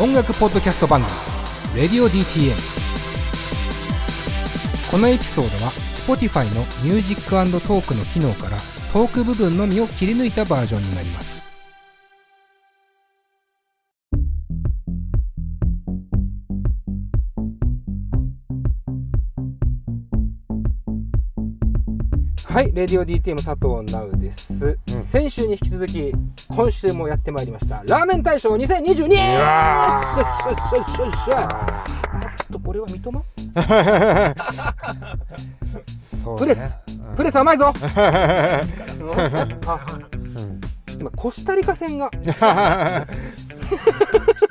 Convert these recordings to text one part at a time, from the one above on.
音楽ポッドキャスト番組「RadioDTM」このエピソードは Spotify のミュージックトークの機能からトーク部分のみを切り抜いたバージョンになります。はい、 Radio DTM 佐藤直です、うん。先週に引き続き今週もやってまいりました。ラーメン大賞2022うわしゃしゃしゃしゃしゃ。あとこれは三笘そうプレスプレス甘いぞうんちょっと今コスタリカ戦が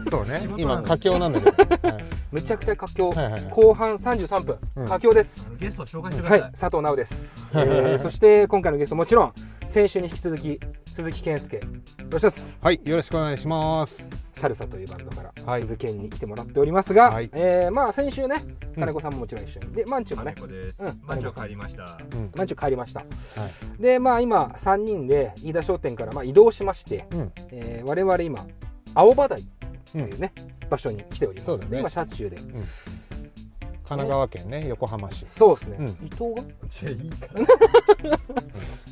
そうね。今佳境なんだけど、はいむちゃくちゃ佳境、はいはいはい。後半33分、うん。佳境です。ゲスト紹介してくはいださい。佐藤直です、えーそして今回のゲストもちろん先週に引き続き鈴木健介。よろしくお願いします。はい、よろしくお願いします。サルサというバンドから、はい。鈴健に来てもらっておりますが、はい。えーまあ先週ねうん。金子さんももちろん一緒に。でマンチュもね。うん。マンチョ帰りました。うん。マンチュ帰りました。はい。でまあ今3人で飯田商店からまあ移動しまして、うん。えー我々今青葉台というね、場所に来ております。そうだね。で今車中で。神奈川県ね横浜市。そうですね、うん。伊藤が？じゃあいいか。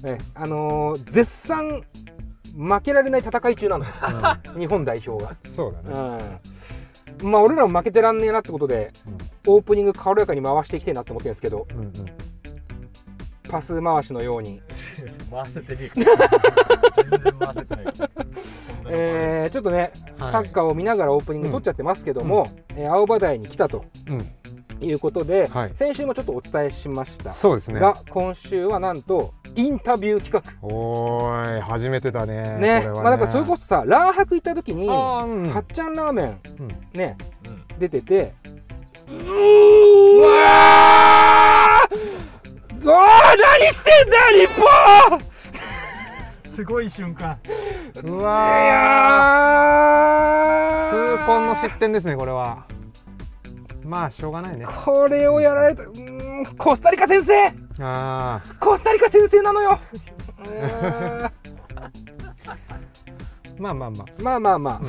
ねあのー絶賛負けられない戦い中なのよ。日本代表が、そうだね、うん、まあ俺らも負けてらんねえなってことでうん。オープニング軽やかに回していきたいなって思ってるんですけどうんうん、パス回しのように、回せてねえ。えーちょっとね、はい。サッカーを見ながらオープニング撮っちゃってますけども、えー青葉台に来たとうん、いうことで、はい。先週もちょっとお伝えしました。そうですね。が今週はなんとインタビュー企画。おーい初めてだねね。ね。まあだからそれこそさラー博行った時にはっちゃんラーメンうん。ねうん。出ててうわーうわー何してんだよ日本！すごい瞬間。ういわやー。ー痛恨の失点ですねこれは。まあしょうがないね。これをやられたうーんコスタリカ先生！あコスタリカ先生なのよ。うーんーまあ。まあままあまあ。まあ、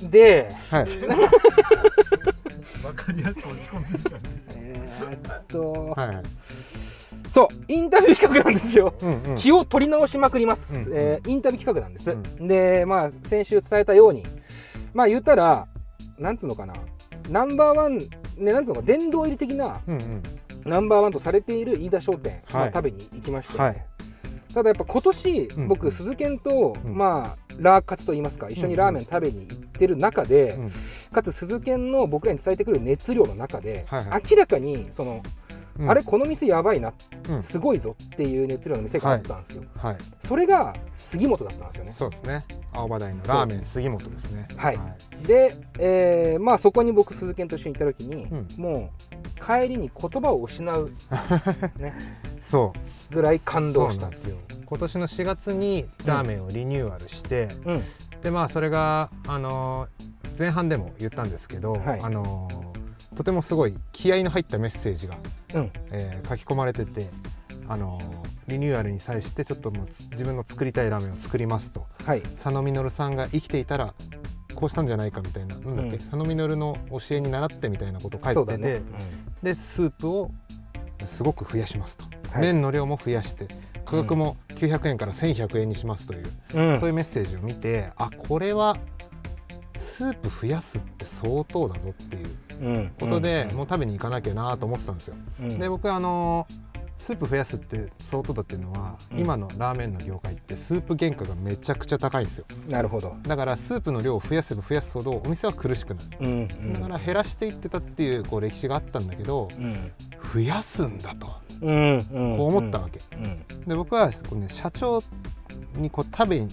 であはい。わかりやすく落ち込んでるじゃん。えーっと、はいはい。そうインタビュー企画なんですよ。うんうん。気を取り直しまくります、うんえーインタビュー企画なんです、うでまあ先週伝えたようにまあ言ったらなんつうのかな。ナンバーワンねなんつうのか殿堂入り的なうんうん。ナンバーワンとされている飯田商店、まあ、はい。食べに行きましたよね、はいただやっぱ今年、うん僕鈴研と、うん。まあラー活といいますか一緒にラーメン食べに行ってる中で、うんかつ鈴研の僕らに伝えてくる熱量の中で、はいはい。明らかにその、うんあれこの店やばいな。うん。すごいぞっていう熱量の店があったんですよ、はい。それが杉本だったんですよね。そうですね。青葉台のラーメン杉本ですね。はい。で、えーまあそこに僕鈴研と一緒に行った時に、うん。もう帰りに言葉を失う、ね、そう。ぐらい感動した。んですよ。今年の4月にラーメンをリニューアルして、うん。でまあそれがあのー前半でも言ったんですけど、はい。あのーとてもすごい気合いの入ったメッセージが、うん。えー書き込まれてて、あのーリニューアルに際してちょっともうつ自分の作りたいラーメンを作りますと。はい。佐野実さんが生きていたらこうしたんじゃないかみたいななんだっけ、うん。佐野実の教えに習ってみたいなことを書いてて、そうだね、でスープをすごく増やしますと、はい。麺の量も増やして価格も900円から1100円にしますという、うん。そういうメッセージを見てあこれはスープ増やすって相当だぞっていううん。ことで、うん。もう食べに行かなきゃなと思ってたんですよ。うん。で僕あのスープ増やすって相当だっていうのは、うん。今のラーメンの業界ってスープ原価がめちゃくちゃ高いんですよ。なるほど、だからスープの量を増やせば増やすほどお店は苦しくなる。うん。うん。だから減らしていってたっていうこう歴史があったんだけどうん。増やすんだと。うん。うん。こう思ったわけ、うん。で僕はこう、ね、社長にこう食べ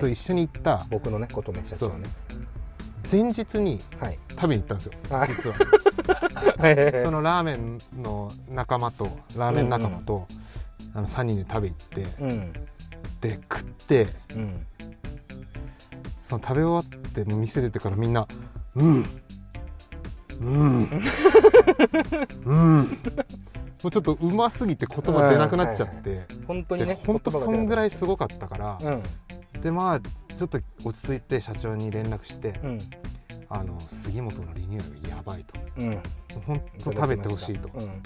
と一緒に行った僕のね琴音社長ね前日にはい。食べに行ったんですよはい実は。はい。そのラーメンの仲間とラーメン仲間と、あの3人で食べ行ってうん。で食ってうん。その食べ終わってもう店出てからみんな「うん。うん。うん」もうちょっとうますぎて言葉出なくなっちゃって、本当にねでほんとそんぐらいいすごかったから、うんでまあちょっと落ち着いて社長に連絡してうん。あの杉本のリニューアルやばいと。うん。本当食べてほしいと。うん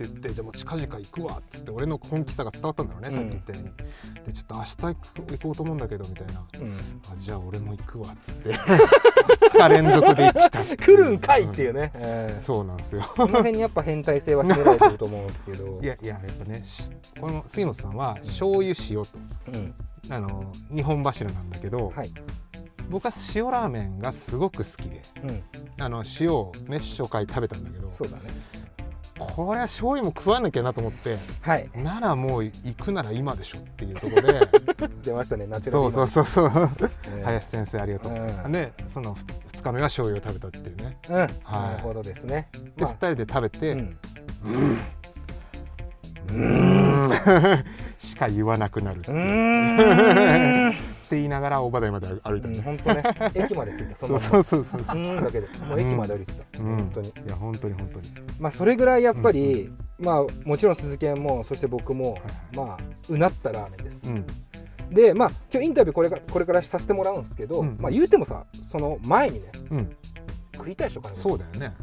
言ってでじゃあもう近々行くわ。っつって俺の本気さが伝わったんだろうね、うん。さっき言ったように。でちょっと明日行く行こうと思うんだけどみたいな。うん。あじゃあ俺も行くわ。っつって。2日連続で行った。来るんかいっていうね、ええそうなんですよ。その辺にやっぱ変態性は秘められてると思うんですけど。いやいややっぱねしこの杉本さんは醤油塩と。うんあの日本柱なんだけど、はい。僕は塩ラーメンがすごく好きでうん。あの塩をね初回食べたんだけどそうだね。これは醤油も食わなきゃなと思ってはい。ならもう行くなら今でしょっていうところで 出ましたねナチュラルそうそうそうそう。ええ。林先生ありがとう、うん。でその2日目は醤油を食べたっていうね。うん、なるほどですね。で、2人で食べて、うん。うーん。しか言わなくなる。ってういうーん。って言いながら大場台まで歩いたね、本当ね。駅まで着いた。そのそうそうそうそうう。ーんだけでもう駅まで降りてた、うん。本当に。いや本当に本当に。まあそれぐらいやっぱり、まあもちろん鈴木もそして僕も、いまあうなったラーメンです、うん。でまあ今日インタビューこれからこれからさせてもらうんですけど、うんまあ言うてもさその前にねうん。食いたいでしょそうだよね。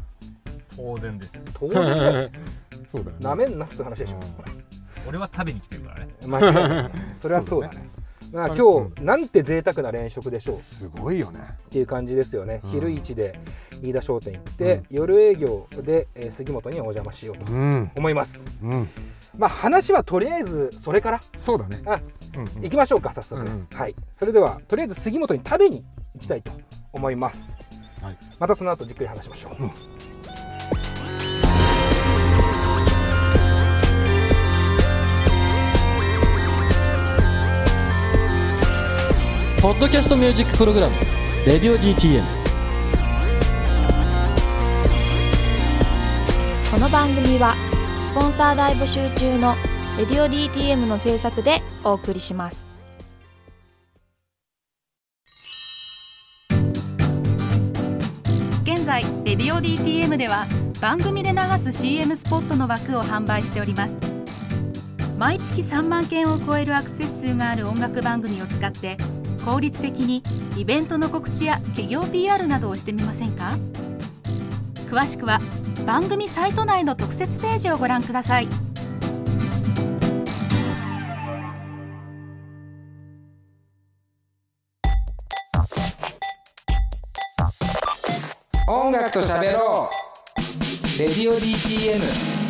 当然ですよ。当然だよ そうだよね。なめんなっつう話でしょ、俺は食べに来てるからね。間違いない。ね。それはそうだね。まあ、今日なんて贅沢な連食でしょう。っすごいよね。ていう感じですよね、うん。昼市で飯田商店行って、夜営業で、えー杉本にお邪魔しようとうん。思います。うん。まあ話はとりあえずそれから。そうだね。あうんうん。行きましょうか早速、うんうん。はい。それではとりあえず杉本に食べに行きたいと思います。はい。またその後じっくり話しましょう、ポッドキャストミュージックプログラム「レディオ DTM」この番組はスポンサー大募集中の「レディオ DTM」の制作でお送りします。現在「レディオ DTM」では番組で流す CM スポットの枠を販売しております。毎月3万件を超えるアクセス数がある音楽番組を使って効率的にイベントの告知や企業 PR などをしてみませんか？詳しくは番組サイト内の特設ページをご覧ください。音楽と喋ろう。レディオ DTM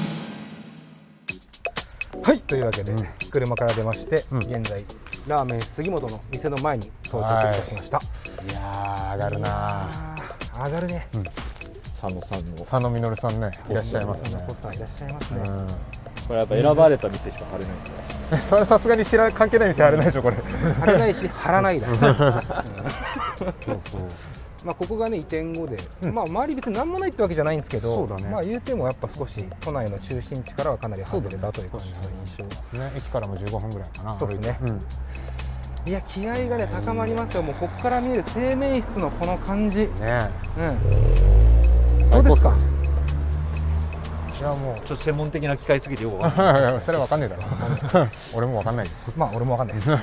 はい。というわけで、車から出まして、うん。現在ラーメン杉本の店の前に到着いたしました、いやー上がるなあー上がるね。佐野さんの。佐野実さんねいらっしゃいますね。ポスターいらっしゃいますね、これやっぱ選ばれた店しか貼れないんですよ。う んそれさすがに知ら関係ない店あれないでしょこれ。貼れないし貼らないだ、う。ん そうそうまあここがね移転後で、まあ周り別に何もないってわけじゃないんですけどねまあまあ言うてもやっぱ少し都内の中心地からはかなり外れたという感じの印象ね。駅からも15分ぐらいかなそうですね。歩いて。ん。いや気合がね高まりますよ。もうここから見える生命室のこの感じ。ねうん。どうですかいやもうちょっと専門的な機械すぎてよくわかんない。それはわかんねえだろ。俺もわかんない。よまあ俺もわかんない。で す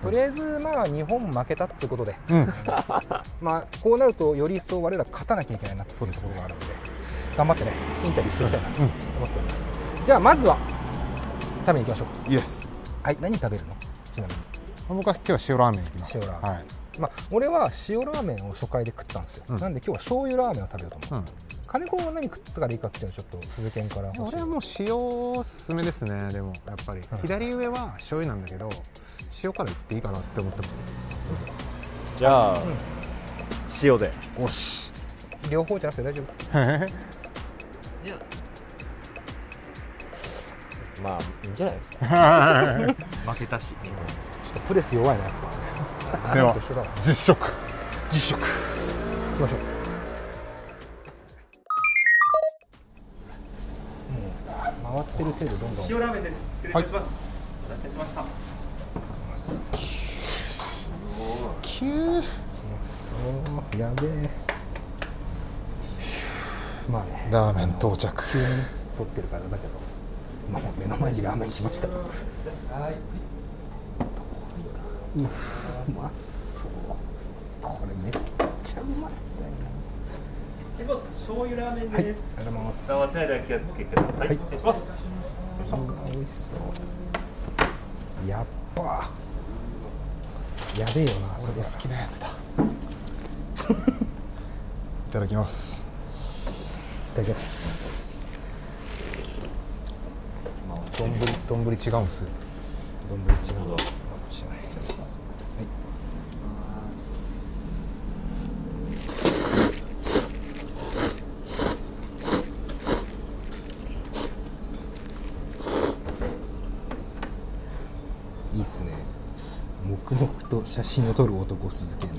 とりあえずまあ日本負けたっていうことで、うん。まあこうなるとより一層我ら勝たなきゃいけないなっていうところがあるので頑張ってねインタビューしていきたいなと思っております、じゃあまずは食べに行きましょう。かイエスはい何食べるの？ちなみに。僕は今日塩ラーメン行きます。塩ラーメン。はいまあ俺は塩ラーメンを初回で食ったんですよ、うん。なんで今日は醤油ラーメンを食べようと思う、うん。金子は何食ったからいいかっていうのをちょっと鈴研から俺はもう塩おすすめですねでもやっぱり、うん。左上は醤油なんだけど塩からいっていいかなって思ってます。じゃあ、ん。塩で。おし。両方じゃなくて大丈夫。まあいいんじゃないですか。負けたし。ちょっとプレス弱いなやっぱでは実食。実食。いきましょう。もう回ってる程度どんどん。塩ラーメンです。失礼いたします、お待たせしました。キューそう。やべえまあねラーメン到着急に撮ってるからだけどまあ目の前にラーメン来ましたはいう。んうまそう。これめっちゃうまいんだよ醤油ラーメンはいありがとうございます。さあ、間違いでは気をつけてください。はい。失礼します。あー美味しそうやっばやべえよなそれ好きなやつだい。い。ただきますただきます丼丼違うんすよ丼違うのかもしれないはいいいっすね黙々と写真を撮る男鈴木美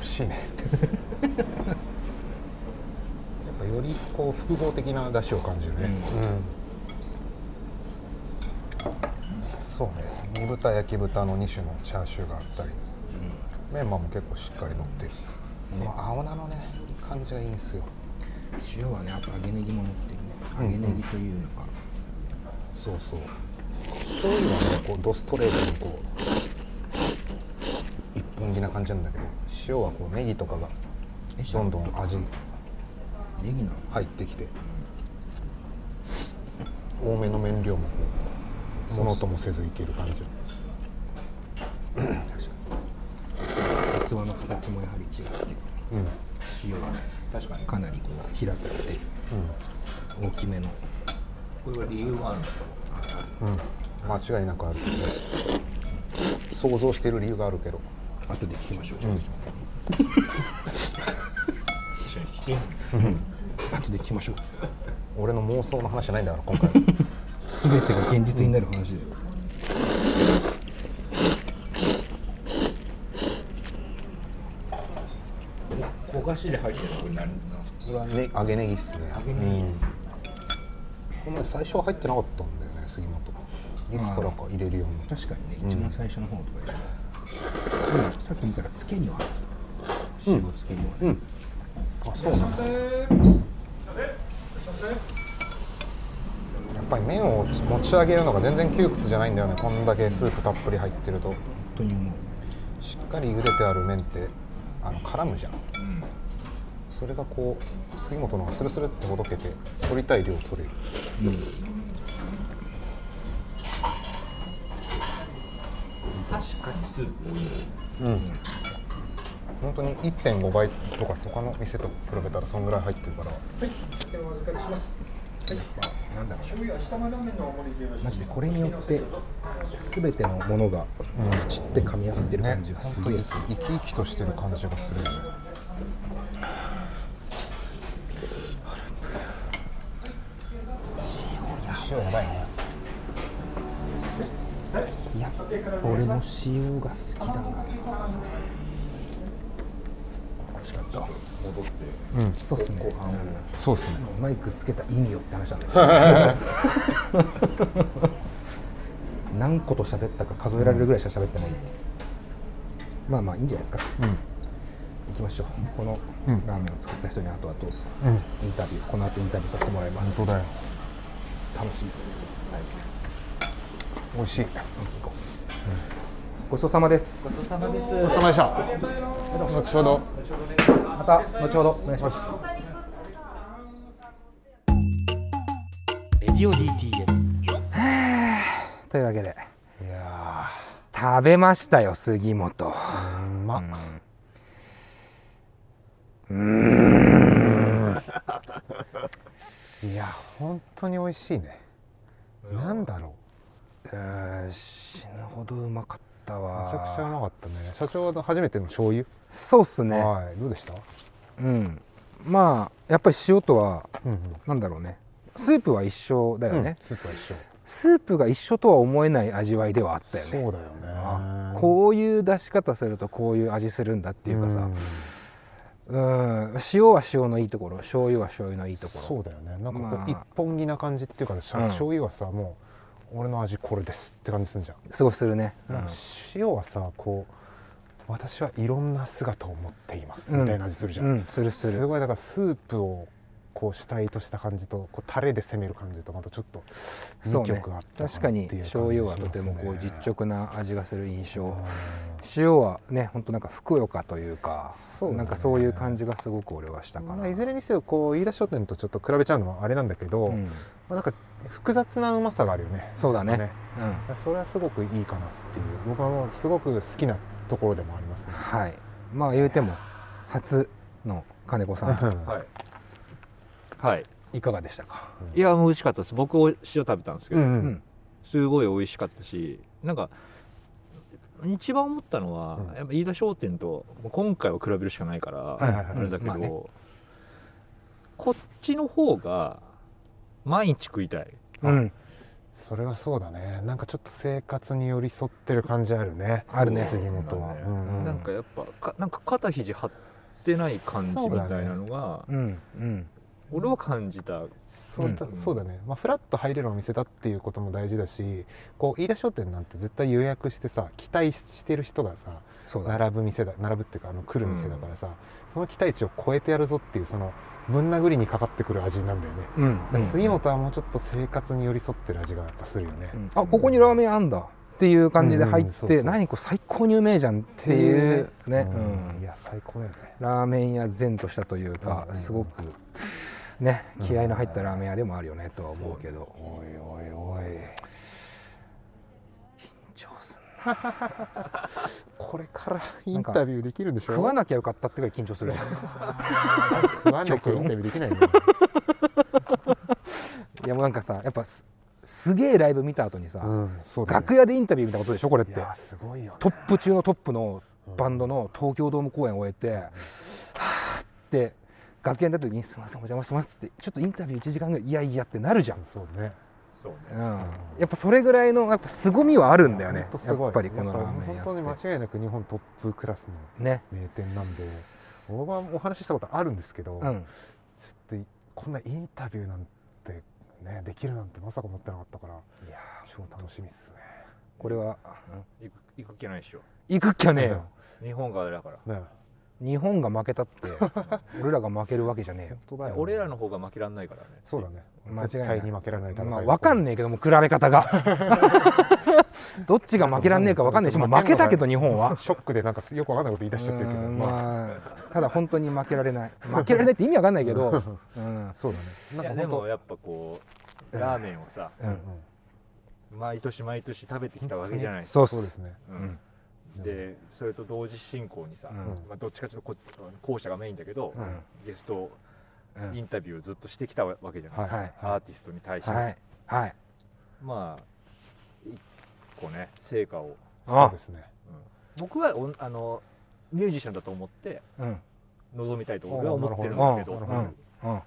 味しいね。やっぱよりこう複合的な出汁を感じるね、うん。そうね。煮豚焼き豚の2種のチャーシューがあったり、メンマも結構しっかり乗ってる、この青菜のね感じがいいんですよ。塩はねあと揚げネギも乗ってるね。揚げネギというのが、そうそう。醤油はねこうドストレートにこう一本気な感じなんだけど塩はこうネギとかがどんどん味ネギなの？入ってきて。多めの麺量もこうものともせずいける感じ器の形もやはり違ってうん。塩がね確かに。かなりこう平たくて大きめの。これは理由があるんですか。うん。間違いなくある。けどね想像してる理由があるけど。後で聞きましょう、後で聞きましょう。俺の妄想の話じゃないんだから今回。全てが現実になる話。で、焦がしで入ってるの？になるこれはね揚げネギっすね。うん。この前最初は入ってなかったんだよね杉本。いつからか入れるように。確かにね一番最初の方とかでしょ、でもさっき見たらつけには入ってた塩つけにはね、うん。あそうなんだ。やっぱり麺を持ち上げるのが全然窮屈じゃないんだよねこんだけスープたっぷり入ってると。本当に思う。しっかり茹でてある麺ってあの絡むじゃん、それがこう杉本の方がスルスルってほどけて取りたい量取れる。確かにスープうん。本当に1.5倍とか他の店と比べたらそんぐらい入ってるから。なんだろう。マジでこれによって全てのものがきちって噛み合ってるね感じがすげえする、生き生きとしてる感じがするよね塩やばいね。いや俺も塩が好きだな。美味しかったうん。そうっすね。そうっすね。マイクつけた意味よって話なんだよ 何個と喋ったか数えられるぐらいしか喋ってない、まあまあいいんじゃないですか、うん。行きましょう。このうんラーメンを作った人に後々うん。インタビューこの後インタビューさせてもらいます。本当だよ楽しみ。美味しい。ごちそうさまです。ごちそうさまです。お疲れ様でした。後ほど。また後ほど。お願いします。レディオ DTM というわけで。いや食べましたよ杉本。ーうまっ いや本当に美味しいね。なんだろう。ー死ぬほどうまかったうわ。めちゃくちゃうまかったね。社長は初めての醤油？そうっすね。はい。どうでした？うん。まあやっぱり塩とはうんうん。なんだろうね。スープは一緒だよね、スープは一緒。スープが一緒とは思えない味わいではあったよね。そうだよね。こういう出し方するとこういう味するんだっていうかさ。んうん。塩は塩のいいところ醤油は醤油のいいところ。そうだよね。なんかこまあ。う一本気な感じっていうかさ、うん。醤油はさもう俺の味これですって感じするじゃん、すごいするね、なんか塩はさこう私はいろんな姿を持っていますうん。みたいな味するじゃん、うん。するする。すごいだからスープをこう主体とした感じとこうタレで攻める感じとまたちょっと2そうね。曲あった確かにっていう感じ醤油はとてもこう実直な味がする印象。塩はね本当なんかふくよかというかそうだね。なんかそういう感じがすごく俺はしたかな、まあ、いずれにせよこう飯田商店とちょっと比べちゃうのもあれなんだけど、うん。まあ、なんか複雑なうまさがあるよね。そうだね。ね。うん。それはすごくいいかなっていう。僕はもうすごく好きなところでもありますね。はい。まあ言うても初の金子さん。はいはい。いかがでしたか？いやもう美味しかったです。僕お塩食べたんですけど、うんうん。すごい美味しかったしなんか一番思ったのは、うん。やっぱ飯田商店と今回は比べるしかないから、はいはいはい。あれだけど、まあね。こっちの方が毎日食いたい。うん。それはそうだね。なんかちょっと生活に寄り添ってる感じあるね。あるね。杉本は、そううんなんかやっぱかなんか肩肘張ってない感じみたいなのが、うんうん俺は感じた。そうだ,、うん。そうだね、まあ、フラッと入れるお店だっていうことも大事だしこう飯田商店なんて絶対予約してさ期待してる人がさ並ぶ店だ並ぶっていうかあの来る店だからさ、その期待値を超えてやるぞっていうそのぶん殴りにかかってくる味なんだよね、うん。うん。杉本はもうちょっと生活に寄り添ってる味がやっぱするよね、うん。あここにラーメンあんだっていう感じで入って何これ最高にうめえじゃんっていうね。うんうん。いや最高だよね。ラーメン屋善としたというかうんうん。すごくね気合の入ったラーメン屋でもあるよねとは思うけど。おいおいおい。上手これからインタビューできるんでしょ？食わなきゃよかったってぐらい緊張する食わなきゃインタビューできないよ。いやもうなんかさやっぱすすげえライブ見た後にさ、うんそうだね。楽屋でインタビューみたいなことでしょこれって。いやすごいよね。トップ中のトップのバンドの東京ドーム公演を終えて、はーって楽屋に出た時に「すみませんお邪魔します」ってちょっとインタビュー1時間ぐらいいやいやってなるじゃん、そうね。そうね。うん、やっぱそれぐらいのやっぱ凄みはあるんだよね。ほんとすごいやっぱりこのラーメン屋本当に間違いなく日本トップクラスのね。名店なんで僕はお話ししたことあるんですけど、うん。ちょっとこんなインタビューなんてねできるなんてまさか思ってなかったからいや超楽しみっすね。これは、行く行く気ないっしょ。行くっきゃねえよ。日本があれだから。ね日本が負けたって 俺らが負けるわけじゃねえよ。本当だよ。ね俺らの方が負けらんないからね。そうだね。間違いない。絶対に負けられない戦いまあ、分かんねえけども比べ方が。どっちが負けらんねえか分かんないしもう負けたけど日本は。ショックでなんかよくわかんないこと言い出しちゃってるけど。うんまあ。まあただ本当に負けられない。負けられないって意味わかんないけど、うん。そうだね。いやなんか本当でもやっぱこうラーメンをさうん。毎年毎年食べてきたわけじゃないですか。そうそうですね。うんでそれと同時進行にさ、うん。まあ、どっちかというとこ後者がメインだけど、うん。ゲストうん。インタビューをずっとしてきたわけじゃないですか、はい。アーティストに対して、はい。はい。まあ一個ね成果を、そうですね。うん。僕はおあのミュージシャンだと思ってうん。臨みたいと俺は思ってるんだけど。うん。うん。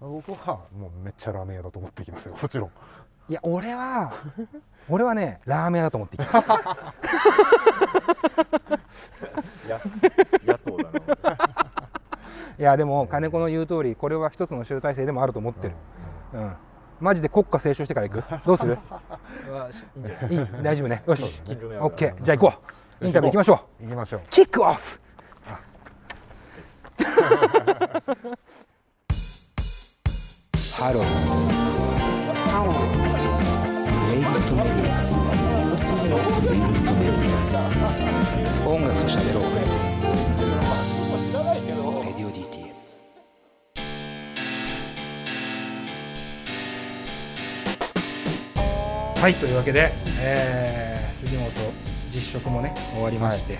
僕はもうめっちゃラーメン屋だと思っていきますよもちろん。いや俺は 俺はねラーメン屋だと思っていきます。や 野党だな。いやでも金子の言う通りこれは一つの集大成でもあると思ってる。うん。マジで国歌斉唱してから行く？どうする？いい大丈夫ね？よし。近所迷惑オッケーじゃあ行こう。インタビュー行きましょう。行きましょう。キックオフハロー喋ろう。 Radio DTM はいというわけで、えー杉本実食もね終わりまして、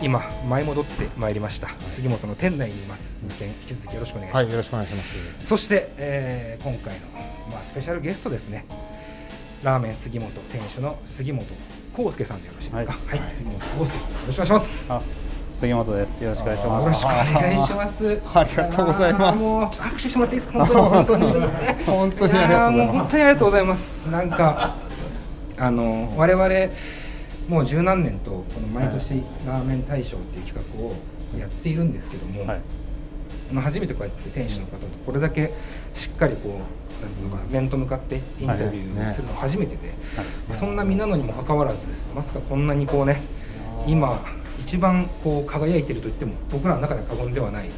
今舞い戻ってまいりました。杉本の店内にいます。鈴木健引き続きよろしくお願いします、はいよろしくお願いします。そして、えー今回の、まあ、スペシャルゲストですね。ラーメン杉本店主の杉本康介さんでよろしいですか？はい、杉本康介さんよろしくお願いしますあ杉本です。よろしくお願いしよろします。くお願いします。ありがとうございますもう拍手してもらっていいですか？本当に本当に本当にありがとうございますやーもう本当にありがとうございます。なんかあの我々もう十何年とこの毎年ラーメン大賞っていう企画をやっているんですけども、はい。まあ初めてこうやって店主の方とこれだけしっかりこうなん。つうのかな面と向かってインタビューをするの初めてで、そんな身なのにもかかわらずまさかこんなにこうね今一番こう輝いてると言っても僕らの中では過言ではない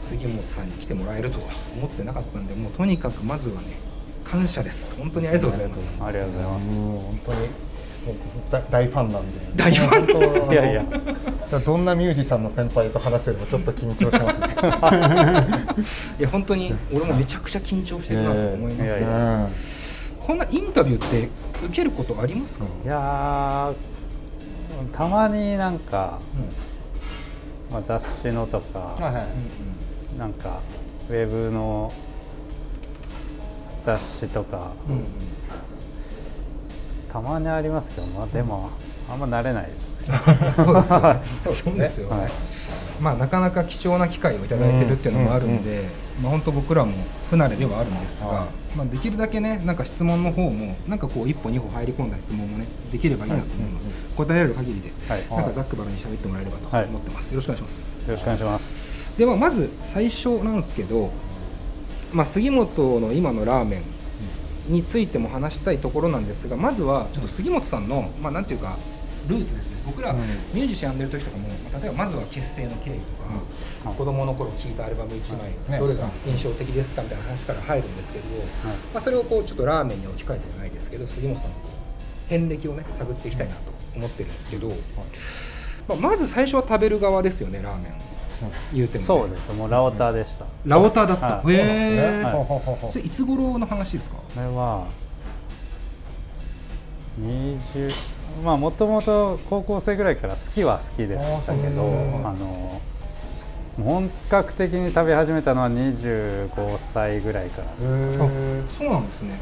杉本さんに来てもらえるとは思ってなかったんでもうとにかくまずはね感謝です。本当にありがとうございます。ありがとうございます。本当に大大ファンなんで。大ファン？いやいや。どんなミュージシャンの先輩と話すよりもちょっと緊張しますね。いや本当に俺もめちゃくちゃ緊張してるなと思いますけど、ええいやいうん。こんなインタビューって受けることありますか、いやーたまになんか、まあ、雑誌のとか、はいはい。なんかウェブの雑誌とか、うんうんたまにありますけど、まあ、でもあんま慣れないですね。そうですよね。そうですよね、はい。まあなかなか貴重な機会をいただいてるっていうのもあるんで、まあ本当僕らも不慣れではあるんですが、はい。まあできるだけねなんか質問の方もなんかこう一歩二歩入り込んだ質問もねできればいいなと思うので、答えられる限りで、はい。なんかざっくばらんに喋ってもらえればと思ってます、よろしくお願いします。よろしくお願いします。ではまず最初なんですけど、まあ、杉本の今のラーメンについても話したいところなんですがまずはちょっと杉本さんの、まあ、なんていうかルーツですね。僕らうん。ミュージシャンやってる時とかも、まあ例えばまずは結成の経緯とか、子供の頃聴いたアルバム1枚、ねどれが印象的ですかみたいな話から入るんですけど、まあ、それをこうちょっとラーメンに置き換えてじゃないですけど杉本さんの遍歴をね探っていきたいなと思ってるんですけど、まあ、まず最初は食べる側ですよねラーメン言うても、ね、そうですもうラオタでした。ラオタだった。はいへねえ。はそれいつ頃の話ですか？これは20まあもともと高校生ぐらいから好きは好きでしたけどあの本格的に食べ始めたのは25歳ぐらいからです、そうなんですね。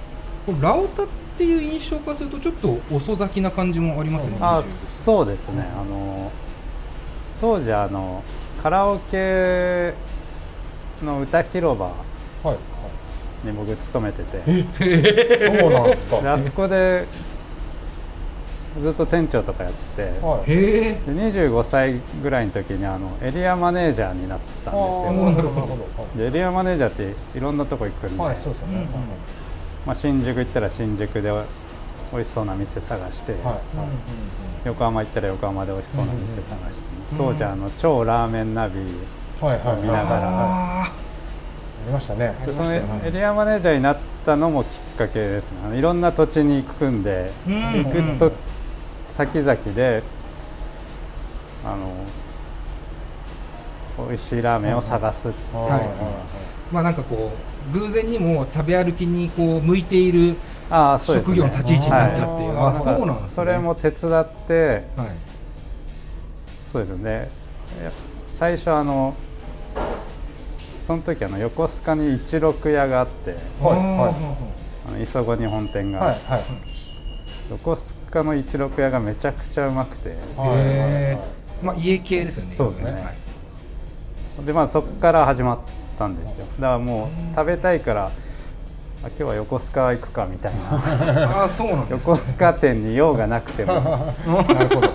これラオタっていう印象化するとちょっと遅咲きな感じもありますよね。あ25そうですねあの当時あのカラオケの歌広場に僕勤めててい。そうなんですか。であそこでずっと店長とかやってて、はい。で25歳ぐらいの時にあのエリアマネージャーになったんですよあーなるほどなるほど。でエリアマネージャーっていろんなとこ行くんで、はい、そうですよね。まあ、新宿行ったら新宿で美味しそうな店探して、はいはい。横浜行ったら横浜で美味しそうな店探して、うん当時あの超ラーメンナビはいはい。見ながら。あありましたね。でそのエリアマネージャーになったのもきっかけですね。いろんな土地に行くんで、うん。行くと先々であの美味しいラーメンを探す。まあなんかこう偶然にも食べ歩きにこう向いている。ああそうです、ね、職業の立ち位置になったっていう。はい。あそうなんですね。それも手伝ってはい。そうですね。いや最初あのその時あの横須賀に一六屋があってはいあはあの磯子に本店が、はいはい。横須賀の一六屋がめちゃくちゃうまくて。まあ家系ですよね。そうですね。はい。でまあそこから始まったんですよ。だからもう食べたいからあ今日は横須賀行くかみたいな ああそうなんです、ね。横須賀店に用がなくても なるほど。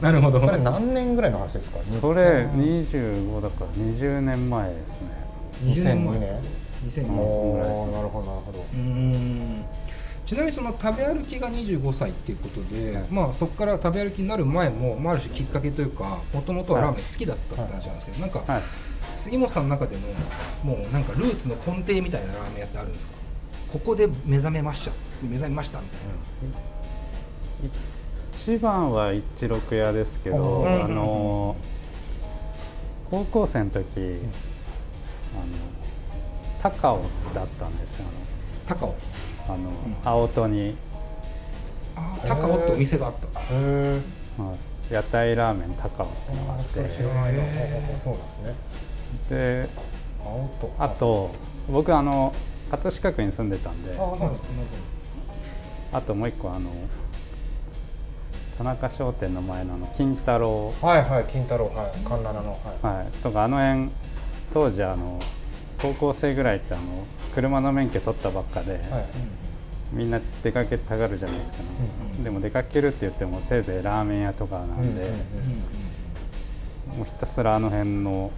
なるほど。それ何年ぐらいの話ですか？それ25だから20年前ですね2002年？2002年。おお、なるほどなるほど。うーんちなみにその食べ歩きが25歳っていうことで、まあそこから食べ歩きになる前も、まあ、ある種きっかけというかもともとはラーメン好きだったって話なんですけど、なんか、はい杉本さんの中でのもうなんかルーツの根底みたいなラーメン屋ってあるんですか？ここで目覚めました目覚めましたみたい一番は一六屋ですけど、うんあの高校生の時、あの高尾だったんですよな高尾あの、青戸に、あー高尾ってお店があったへえ。まあ屋台ラーメン高尾ってのがあっそれて知らないな。へそうなんですね。で。あ。と僕あの葛飾区に住んでたんであ、ともう一個あの田中商店の前のあの金太郎、はいはい、金太郎、はい、環七の。はい。はい、とかあの辺当時あの高校生ぐらいってあの車の免許取ったばっかで、はい。みんな出かけたがるじゃないですか、ねうんでも出かけるって言ってもせいぜいラーメン屋とかなんで、うんうんうんもうひたすらあの辺の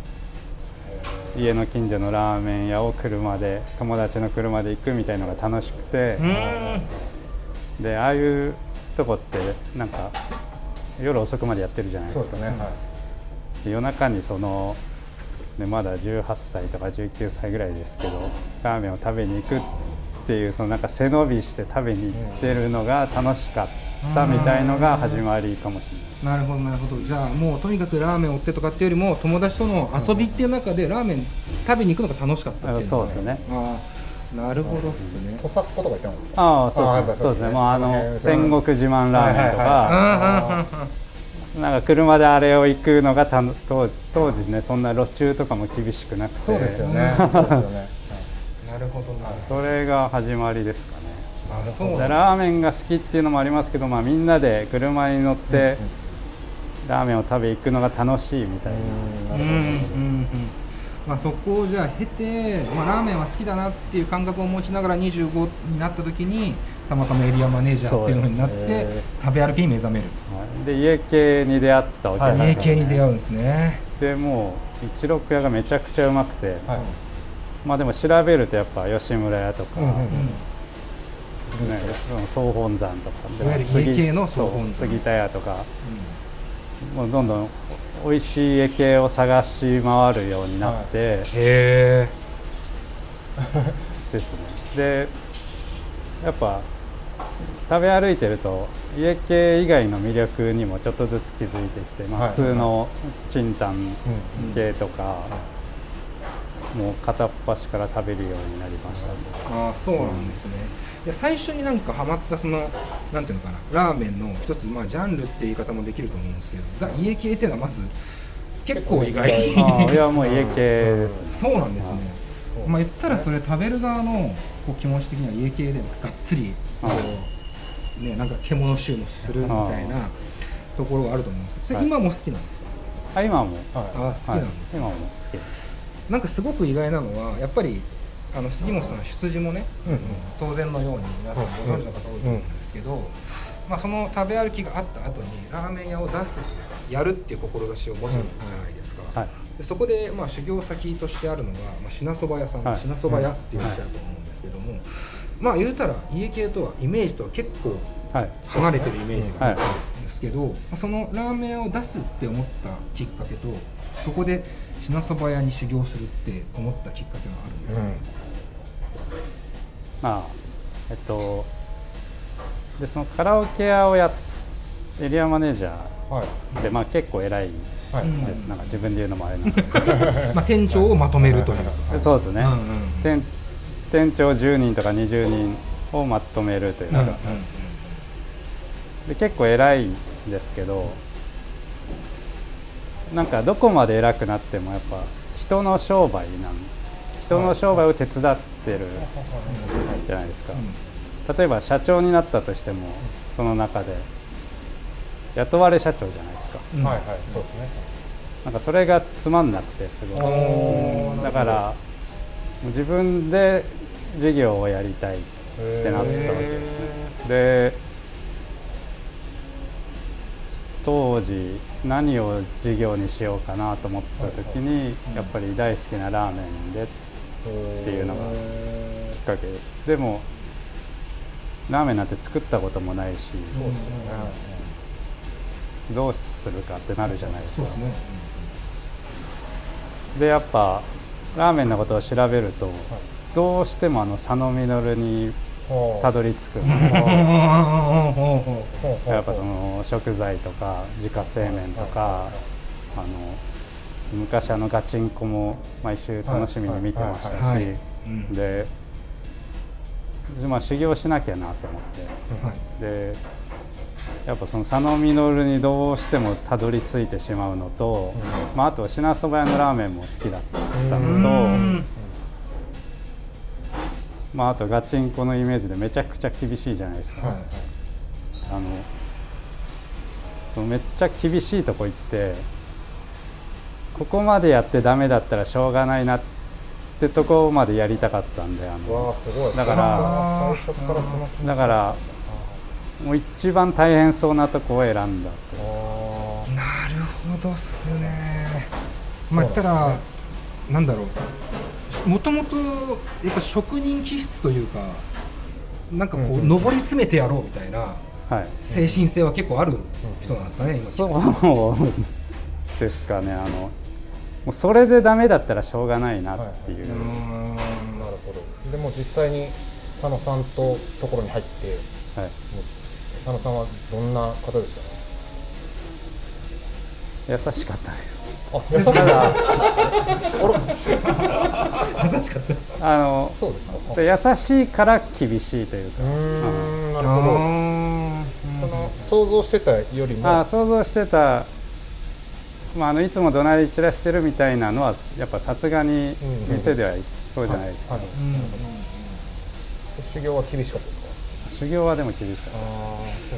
家の近所のラーメン屋を車で友達の車で行くみたいのが楽しくて、でああいうとこってなんか夜遅くまでやってるじゃないですか。ね。はで夜中にその、ね、まだ18歳とか19歳ぐらいですけどラーメンを食べに行くっていうそのなんか背伸びして食べに行ってるのが楽しかったみたいのが始まりかもしれない。なるほどなるほど。じゃあもうとにかくラーメンを追ってとかっていうよりも友達との遊びっていう中でラーメン食べに行くのが楽しかったっていうそうですね。ああなるほどっすね、土佐っ子とか言ってますかああそうですね。そうですね。もうあの戦国自慢ラーメンとはいか なんか車であれを行くのがたの当当時ねそんな路中とかも厳しくなくて。そうですよねなるほどな。それが始まりですかね。あそうでラーメンが好きっていうのもありますけど、まあ、みんなで車に乗ってラーメンを食べ行くのが楽しいみたいな、まあ、そこをじゃあ経て、まあ、ラーメンは好きだなっていう感覚を持ちながら25になった時にたまたまエリアマネージャーっていうふうになってね。食べ歩きに目覚める。はい。で家系に出会ったお客さん、家系に出会うんですね。でもう一六屋がめちゃくちゃうまくて、はいまあでも調べるとやっぱ吉村屋とか、うんうんね、その総本山とか杉杉田屋とか、もうどんどん美味しい家系を探し回るようになって、へえ ですね。でやっぱ食べ歩いてると家系以外の魅力にもちょっとずつ気づいてきて、まあ、はい。普通のチンタン系とか、もう片っ端から食べるようになりましたね、ああそうなんですね、で最初になんかハマったそのなんていうのかなラーメンの一つまあジャンルっていう言い方もできると思うんですけどだ家系っていうのはまず結構意外。ああいやもう家系ですね、そうなんですね、まあ言ったらそれ食べる側のこう気持ち的には家系でがっつりこう、ね、なんか獣臭もするみたいなところがあると思うんですけどそれはい。今も好きなんですか、あ今も、あ好きなんですね、はい。今も好きですなんかすごく意外なのはやっぱりあの杉本さんの出自もね、当然のように皆さんご存知の方多いと思うんですけど、まあ、その食べ歩きがあった後にラーメン屋を出すやるっていう志を持つじゃないですか、はい。でそこでまあ修行先としてあるのが、まあ、品そば屋さん、はい。品そば屋っていうお店だと思うんですけども、まあ言うたら家系とはイメージとは結構はい。離れてるイメージがあるはい。んですけど、まあそのラーメン屋を出すって思ったきっかけとそこで品そば屋に修行するって思ったきっかけはあるんですか、まあえっとでそのカラオケ屋をやっエリアマネージャーで、まあ結構偉いです、なんか自分で言うのもあれなんですけど。まあ店長をまとめるというか。そうですね、うんうん店店長10人とか20人をまとめるというか、うんうん。で結構偉いんですけどなんかどこまで偉くなってもやっぱ人の商売なん人の商売を手伝ってるじゃないですか、例えば社長になったとしてもその中で雇われ社長じゃないですか、うん。はいはいそうですね。なんかそれがつまんなくてすごいだからもう自分で事業をやりたいってなったわけですね。で当時何を事業にしようかなと思った時にやっぱり大好きなラーメンでっていうのがきっかけです。でもラーメンなんて作ったこともないしどうするかってなるじゃないですか。でやっぱラーメンのことを調べると、どうしてもあの佐野実にたどり着く。んですよやっぱその食材とか自家製麺とかあの昔あのガチンコも毎週楽しみに見てましたしで、まあ、修行しなきゃなと思って、はい。でやっぱその佐野実にどうしてもたどり着いてしまうのと、まあ、あと品そば屋のラーメンも好きだったのと、まあ、あとガチンコのイメージでめちゃくちゃ厳しいじゃないですか。あのそのめっちゃ厳しいとこ行ってここまでやってダメだったらしょうがないなってとこまでやりたかったんであのわあすごい。だから最初からそのだからもう一番大変そうなとこを選んだと。なるほどっすね。まあ言ったらなんだろうもともとやっぱ職人気質というかなんかこう、上り詰めてやろうみたいなはい。精神性は結構ある人なんですかね、そうですかね。あのもうそれでダメだったらしょうがないなっていう、なるほど。でも実際に佐野さんとところに入って、はい、佐野さんはどんな方でした？か優しかったです。あ優しかった。優しかっあのそうですかで優しいから厳しいというか。うーん。なるほど。その想像してたよりも。あ想像してた、まあ、あのいつも怒鳴り散らしてるみたいなのはやっぱさすがに店ではそうじゃないですけど、修行は厳しかったですか修行はでも厳しかったで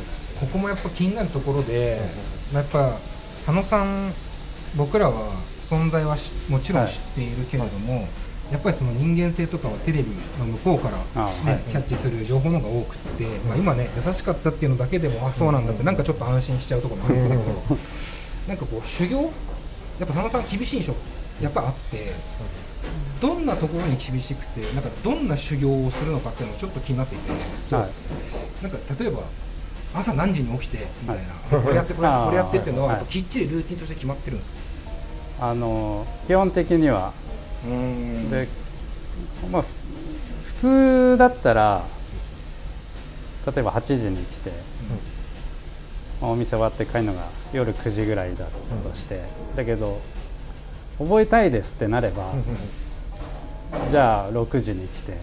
すここもやっぱ気になるところで、やっぱ佐野さん僕らは存在はしもちろん知っているけれども、やっぱりその人間性とかはテレビの向こうから、ねあはい。キャッチする情報の方が多くって、まあ、今ね優しかったっていうのだけでもあそうなんだってなんかちょっと安心しちゃうところもあるんですけど、なんかこう修行やっぱ佐野さん厳しい印象やっぱあってどんなところに厳しくてなんかどんな修行をするのかっていうのをちょっと気になっていて、はい。なんか例えば朝何時に起きてみたいな、これやってこれやってこれやってっていうのはやっぱきっちりルーティンとして決まってるんですか、あの基本的には。うん。で、まあ、普通だったら例えば8時に来て、まあお店終わって帰るのが夜9時ぐらいだとして、だけど覚えたいですってなれば、じゃあ6時に来て、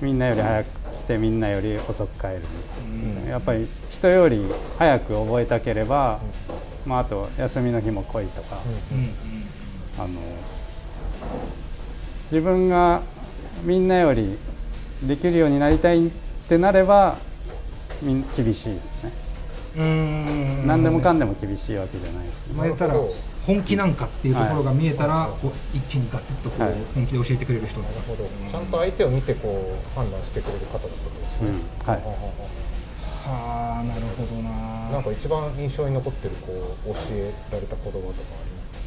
みんなより早く来てみんなより遅く帰るやっぱり人より早く覚えたければ、まあ、あと休みの日も来いとか、あの自分がみんなよりできるようになりたいってなれば厳しいですね。うん。何でもかんでも厳しいわけじゃないですね。たら本気なんかっていうところが見えたら、こう一気にガツッとこう、はい。本気で教えてくれる人。なるほど。ちゃんと相手を見てこう判断してくれる方だったってことですね、うん。はいはあなるほどな。なんか一番印象に残ってるこう教えられた言葉とかありますか？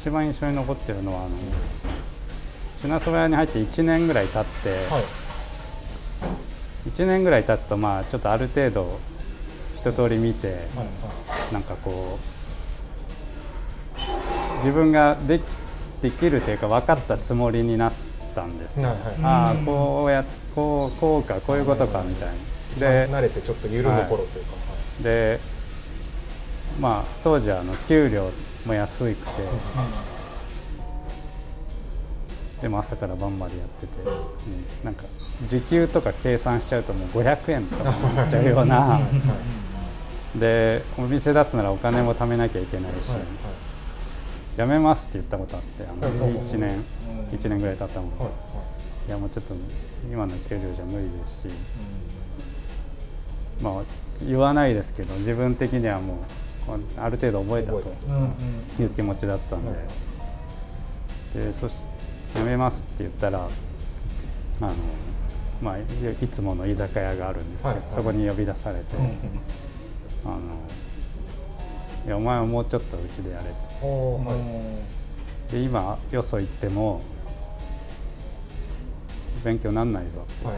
一番印象に残ってるのはあの品そば屋に入って1年ぐらい経って、1年ぐらい経つとまあちょっとある程度一通り見て、なんかこう自分ができできるというか分かったつもりになったんですよ、はいはい。ああこうやこうこうかこういうことかみたい一な。番慣れてちょっと緩む頃というか、でまあ当時あの給料も安くて、でも朝から晩までやってて、うん。なんか時給とか計算しちゃうともう500円とかになっちゃうような。でお店出すならお金も貯めなきゃいけないし、辞めますって言ったことあってあのはい。はい。1年1年ぐらい経ったので、はい。い。やもうちょっと今の給料じゃ無理ですし、まあ言わないですけど自分的にはもうある程度覚えたという気持ちだったんで、でそし辞めますって言ったらあの、まあ、いいつもの居酒屋があるんですけど、はいはい。そこに呼び出されて、あのいやお前はもうちょっとうちでやれと。はいで今よそ行っても勉強なんないぞって、はい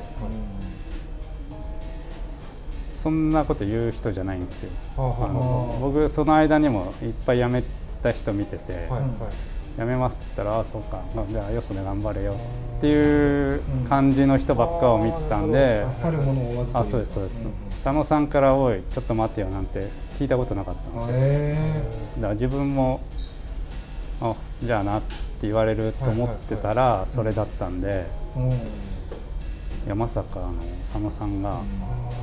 そんなこと言う人じゃないんですよ、はあの僕その間にもいっぱい辞めた人見てて、はいはい。辞めますって言ったらああそうか。まあじゃあよそで頑張れよっていう感じの人ばっかを見てたんで、うあそうですそうです、佐野さんから「おいちょっと待ってよ」なんて聞いたことなかったんですよ、へだから自分もあじゃあなって言われると思ってたらそれだったんで、うんいやまさかあの佐野さんが、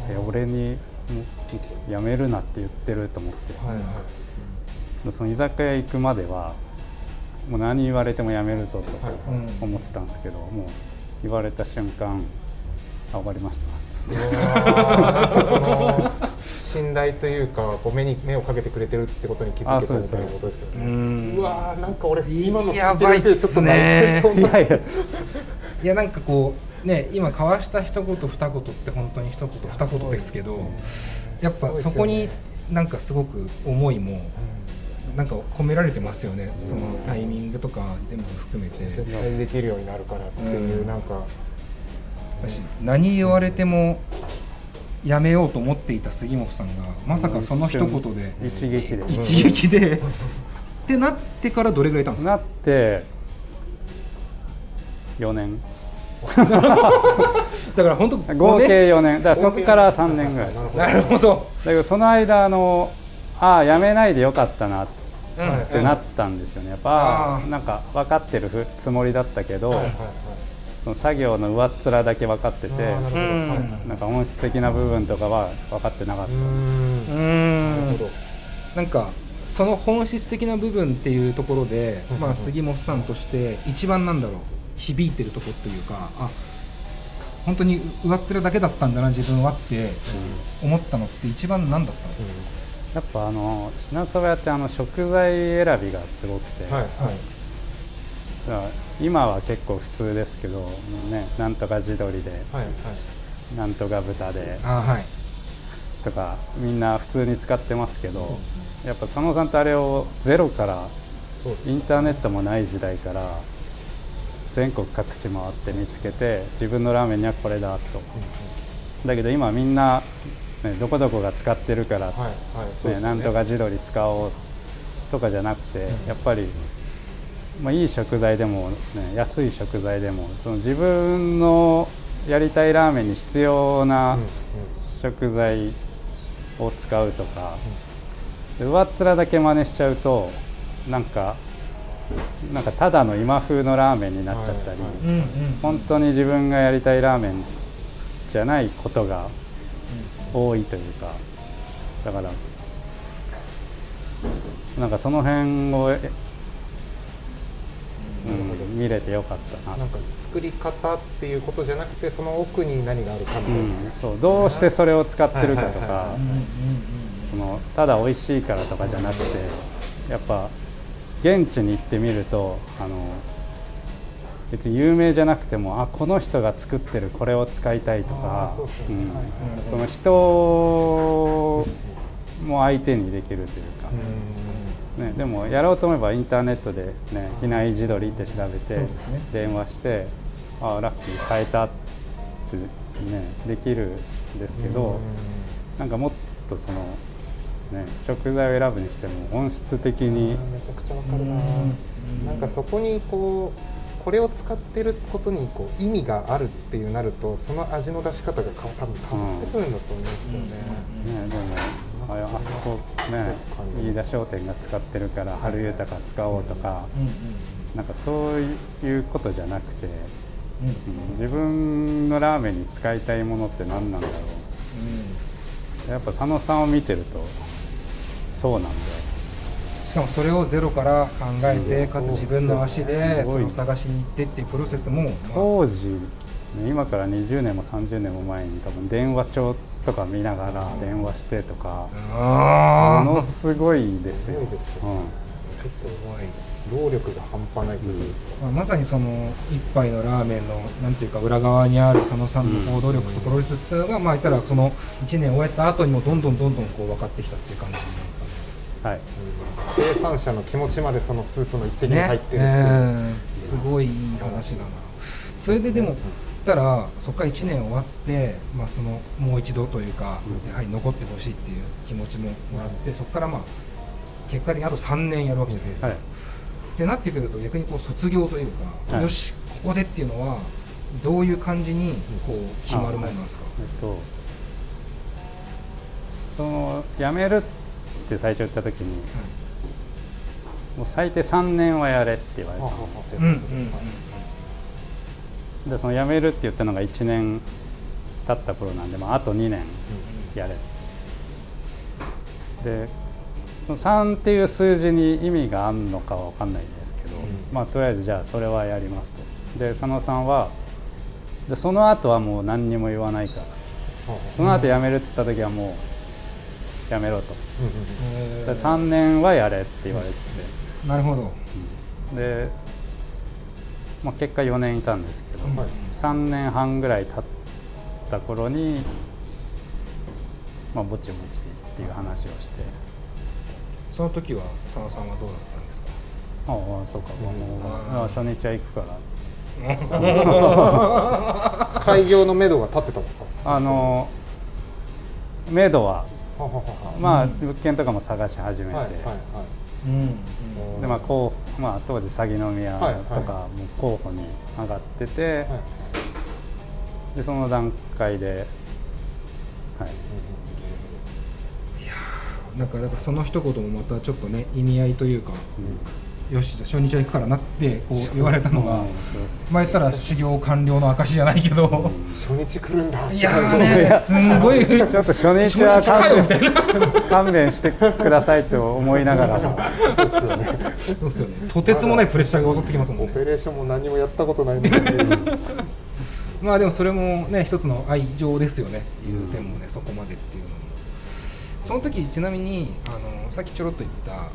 え俺にもう辞めるなって言ってると思って、でその居酒屋行くまではもう何言われても辞めるぞと思ってたんですけど、もう言われた瞬間「あ分かりました」信頼というかこう目に目をかけてくれてるってことに気づけたみたいなことですよね。うわーなんか俺今のや聞いてるだけでちょっと泣いちゃいそうな。いやなんかこうね今交わした一言二言って本当に一言二言ですけどやっぱそこになんかすごく思いもなんか込められてますよねそのタイミングとか全部含めて。絶対できるようになるからっていう、うん。なんか。私何言われてもやめようと思っていた杉本さんがまさかその一言で一撃で。一撃でってなってからどれぐらいいたんですか？なって4 年。だから本当合計4年。だからそこから3年ぐらい。ですなるほど。だけどその間あのああやめないでよかったなっうんてなったんですよね。やっぱなんか分かってるふつもりだったけど、その作業の上っ面だけ分かっててなん。はいはい。なんか本質的な部分とかは分かってなかった、うーん。うなるんほど。なんかその本質的な部分っていうところで、うん。まあ、杉本さんとして一番なんだろう響いてるところというかあ本当に上っ面だけだったんだな自分はって思ったのって一番何だったんですか、やっぱあの品そば屋ってあの食材選びがすごくて、はいはい。今は結構普通ですけど、ね、なんとか地鶏ではいはい。なんとか豚であはい。とかみんな普通に使ってますけど、やっぱ佐野さんってあれをゼロからインターネットもない時代から全国各地回って見つけて自分のラーメンにはこれだと、だけど今みんな、ね、どこどこが使ってるから、はいはいそうですよね。なんとか地鶏使おうとかじゃなくて、やっぱり、まあ、いい食材でも、ね、安い食材でもその自分のやりたいラーメンに必要な食材を使うとか、で上っ面だけ真似しちゃうとなんかなんかただの今風のラーメンになっちゃったり、本当に自分がやりたいラーメンじゃないことが多いというかだからなんかその辺を、えうん、見れてよかったな。なんか作り方っていうことじゃなくてその奥に何があるかみたいな、うん、そうどうしてそれを使ってるかとかただ美味しいからとかじゃなくてやっぱ現地に行ってみるとあの別に有名じゃなくてもあこの人が作ってるこれを使いたいとあかーそうん。その人も相手にできるというか、ね、でもやろうと思えばインターネットで、ね「比内地鶏」って調べて電話して「あラッキー変えた」って、ね、できるんですけど。なんかもっとその、ね、食材を選ぶにしても本質的に。めちゃくちゃわかるな、うん。なんかそこにこうこれを使ってることにこう意味があるっていうなるとその味の出し方がか多分変わってくるんだと思うんですよね、ね、でもああそこね飯田商店が使ってるから春豊か使おうとかうんうんなんかそういうことじゃなくて、うん。うん。自分のラーメンに使いたいものって何なんだろう。やっぱ佐野さんを見てるとそうなんだよ。しかもそれをゼロから考えてかつ自分の足ですそ探しに行ってっていうプロセスも、まあ当時、ね今から20年も30年も前に多分電話帳とか見ながら電話してとかあものすごいですよ。すごい労力が半端ないという。か、まあ、まさにその一杯のラーメンのなんていうか裏側にある佐野さんの行動力とプロセスっていうのが、まあ言ったらその1年終えた後にもどんどんどんどんこう分かってきたっていう感じ。はい。生産者の気持ちまでそのスープの一滴に入ってるっていう、ねすごいいい話だな。それででもたらそこから1年終わって、まあ、そのもう一度というか、やはり残ってほしいっていう気持ちももらってそこからまあ結果的にあと3年やるわけじゃないですか。はい。ってなってくると逆にこう卒業というか、はい。よしここでっていうのはどういう感じにこう決まるものなんですか、えっとその辞めるって最初言った時にもう最低3年はやれって言われたんですよ。うんうんうんでその辞めるって言ったのが1年経った頃なんで、まあ、あと2年やれ、でその3っていう数字に意味があるのかは分かんないんですけど、まあとりあえずじゃあそれはやりますと。で佐野さんはでその後はもう何にも言わないからっつって。その後辞めるっつった時はもうやめろと、えで3年はやれって言われてて、ーなるほど、で、まあ、結果4年いたんですけど、はい。3年半ぐらい経った頃に、まあ、ぼちぼちっていう話をして。その時は佐野さんはどうだったんですか？ああそうか、もうあーあ初日は行くから。開業の目処が立ってたんですか？あの目処はははははまあ物件とかも探し始めて、でまあこうまあ当時鷺宮とかも候補に上がってて、はい。でその段階で、はい、なんかだからその一言もまたちょっとね意味合いというか、よしじゃあ初日は行くからなってこう言われたのが、前言ったら修行完了の証じゃないけど、初日来るんだいやーねすんごい ちょっと初日は初日かよみたいな勘弁してくださいと思いながらも。そうですよね。そうですよね。とてつもないプレッシャーが襲ってきますもんね。オペレーションも何もやったことないのに。まあでもそれもね一つの愛情ですよね。いう点もねそこまでっていうのも。その時ちなみにあのさっきちょろっと言ってたあの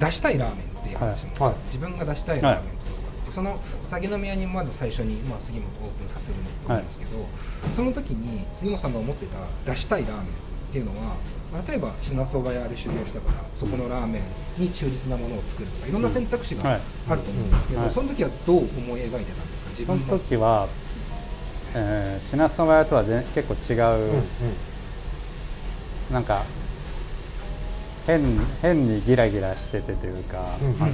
出したいラーメンっていう話も、はい。自分が出したいラーメンっていう。のがあってその鷺宮にまず最初に、まあ、杉本オープンさせると思うんですけど、その時に杉本さんが思ってた出したいラーメンっていうのは例えば品そば屋で修行したからそこのラーメンに忠実なものを作るとかいろんな選択肢がはい。あると思うんですけど、はい。その時はどう思い描いてたんですか？自分の時は、えー、品そば屋とは全結構違う、なんか変変にギラギラしててというか、うん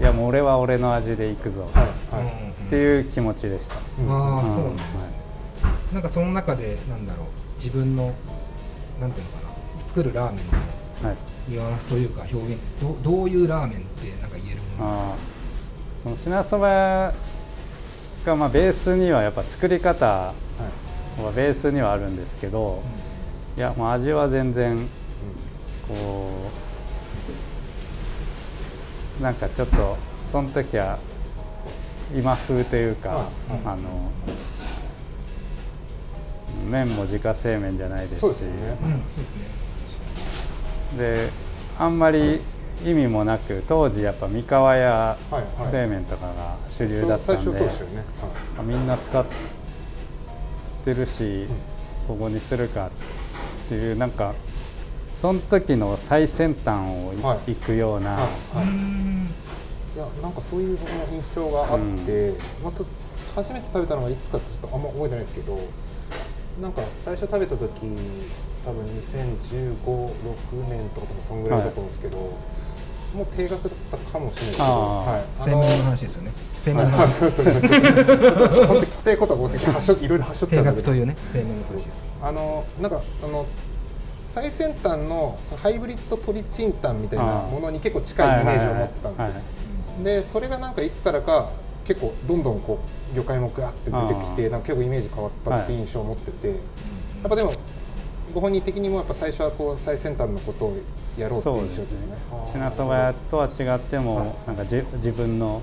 いやもう俺は俺の味でいくぞ、はいはい。っていう気持ちでした、ああ、うんそうなんですね、なんかその中でなんだろう自分のなんていうのかな作るラーメンのはい。ニュアンスというか表現どどういうラーメンってなんか言えるものですか？その品そば屋がまあベースにはやっぱ作り方はベースにはあるんですけど、いやもう味は全然こうなんかちょっとその時は今風というか、あの麺も自家製麺じゃないですし。であんまり意味もなく当時やっぱ三河屋製麺とかが主流だったんで、みんな使ってるし、ここにするかっていうなんかその時の最先端をいはい。行くような、はいはい。いやなんかそういう僕の印象があって、また初めて食べたのがいつかちょっとあんま覚えてないですけどなんか最初食べた時多分201516年とか多分そんぐらいだと思うんですけど、もう定額だったかもしれないですけど、はい、の話ですよね。そうそうそうそう。本当聞きたいことが多すぎてはしょいろいろはしょっちゃ定うんだけど。額というねの話です。あのなんかあの最先端のハイブリッド鶏チンタンみたいなものに結構近いイメージを持ってたんですよ、はい。はいはいでそれがなんかいつからか結構どんどんこう魚介もガーって出てきてなんか結構イメージ変わったっていう印象を持ってて、やっぱでもご本人的にもやっぱ最初はこう最先端のことをやろうっていう印象ですね。品そば屋とは違っても、なんかじ自分の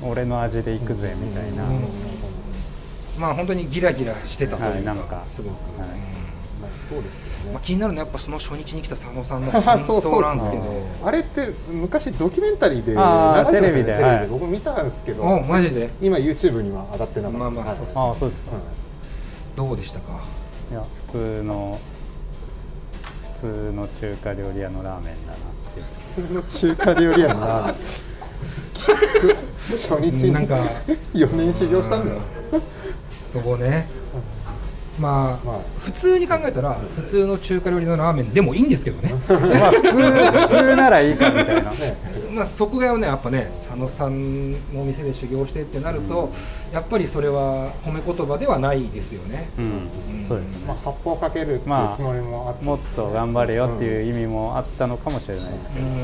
俺の味でいくぜみたいな、うん。まあ本当にギラギラしてたとはいいうか、なんか。すごく、はい。まあそうですよね、まあ、気になるのはやっぱその初日に来た佐野さんの 感そうそう想なんですけど。あれって昔ドキュメンタリーで流れてましたよねテレビで。テレビはい。で僕見たんですけどあマジで？今 YouTube には上がってなかった。まあまあはい。そうっすああそうですか、どうでしたか？いや普通の普通の中華料理屋のラーメンだなっていう。普通の中華料理屋のラーメン。き つ初日になんか 4年修行したんだよ。そうねまあ、まあ。普通に考えたら普通の中華料理のラーメンでもいいんですけどね。まあ普通普通ならいいかみたいな。ね まあそこがねやっぱね佐野さんのお店で修行してってなると、やっぱりそれは褒め言葉ではないですよね、うん、そうですね、まあ、発砲かけるっていうまあつもりもあって、もっと頑張れよっていう意味もあったのかもしれないですけど、うん。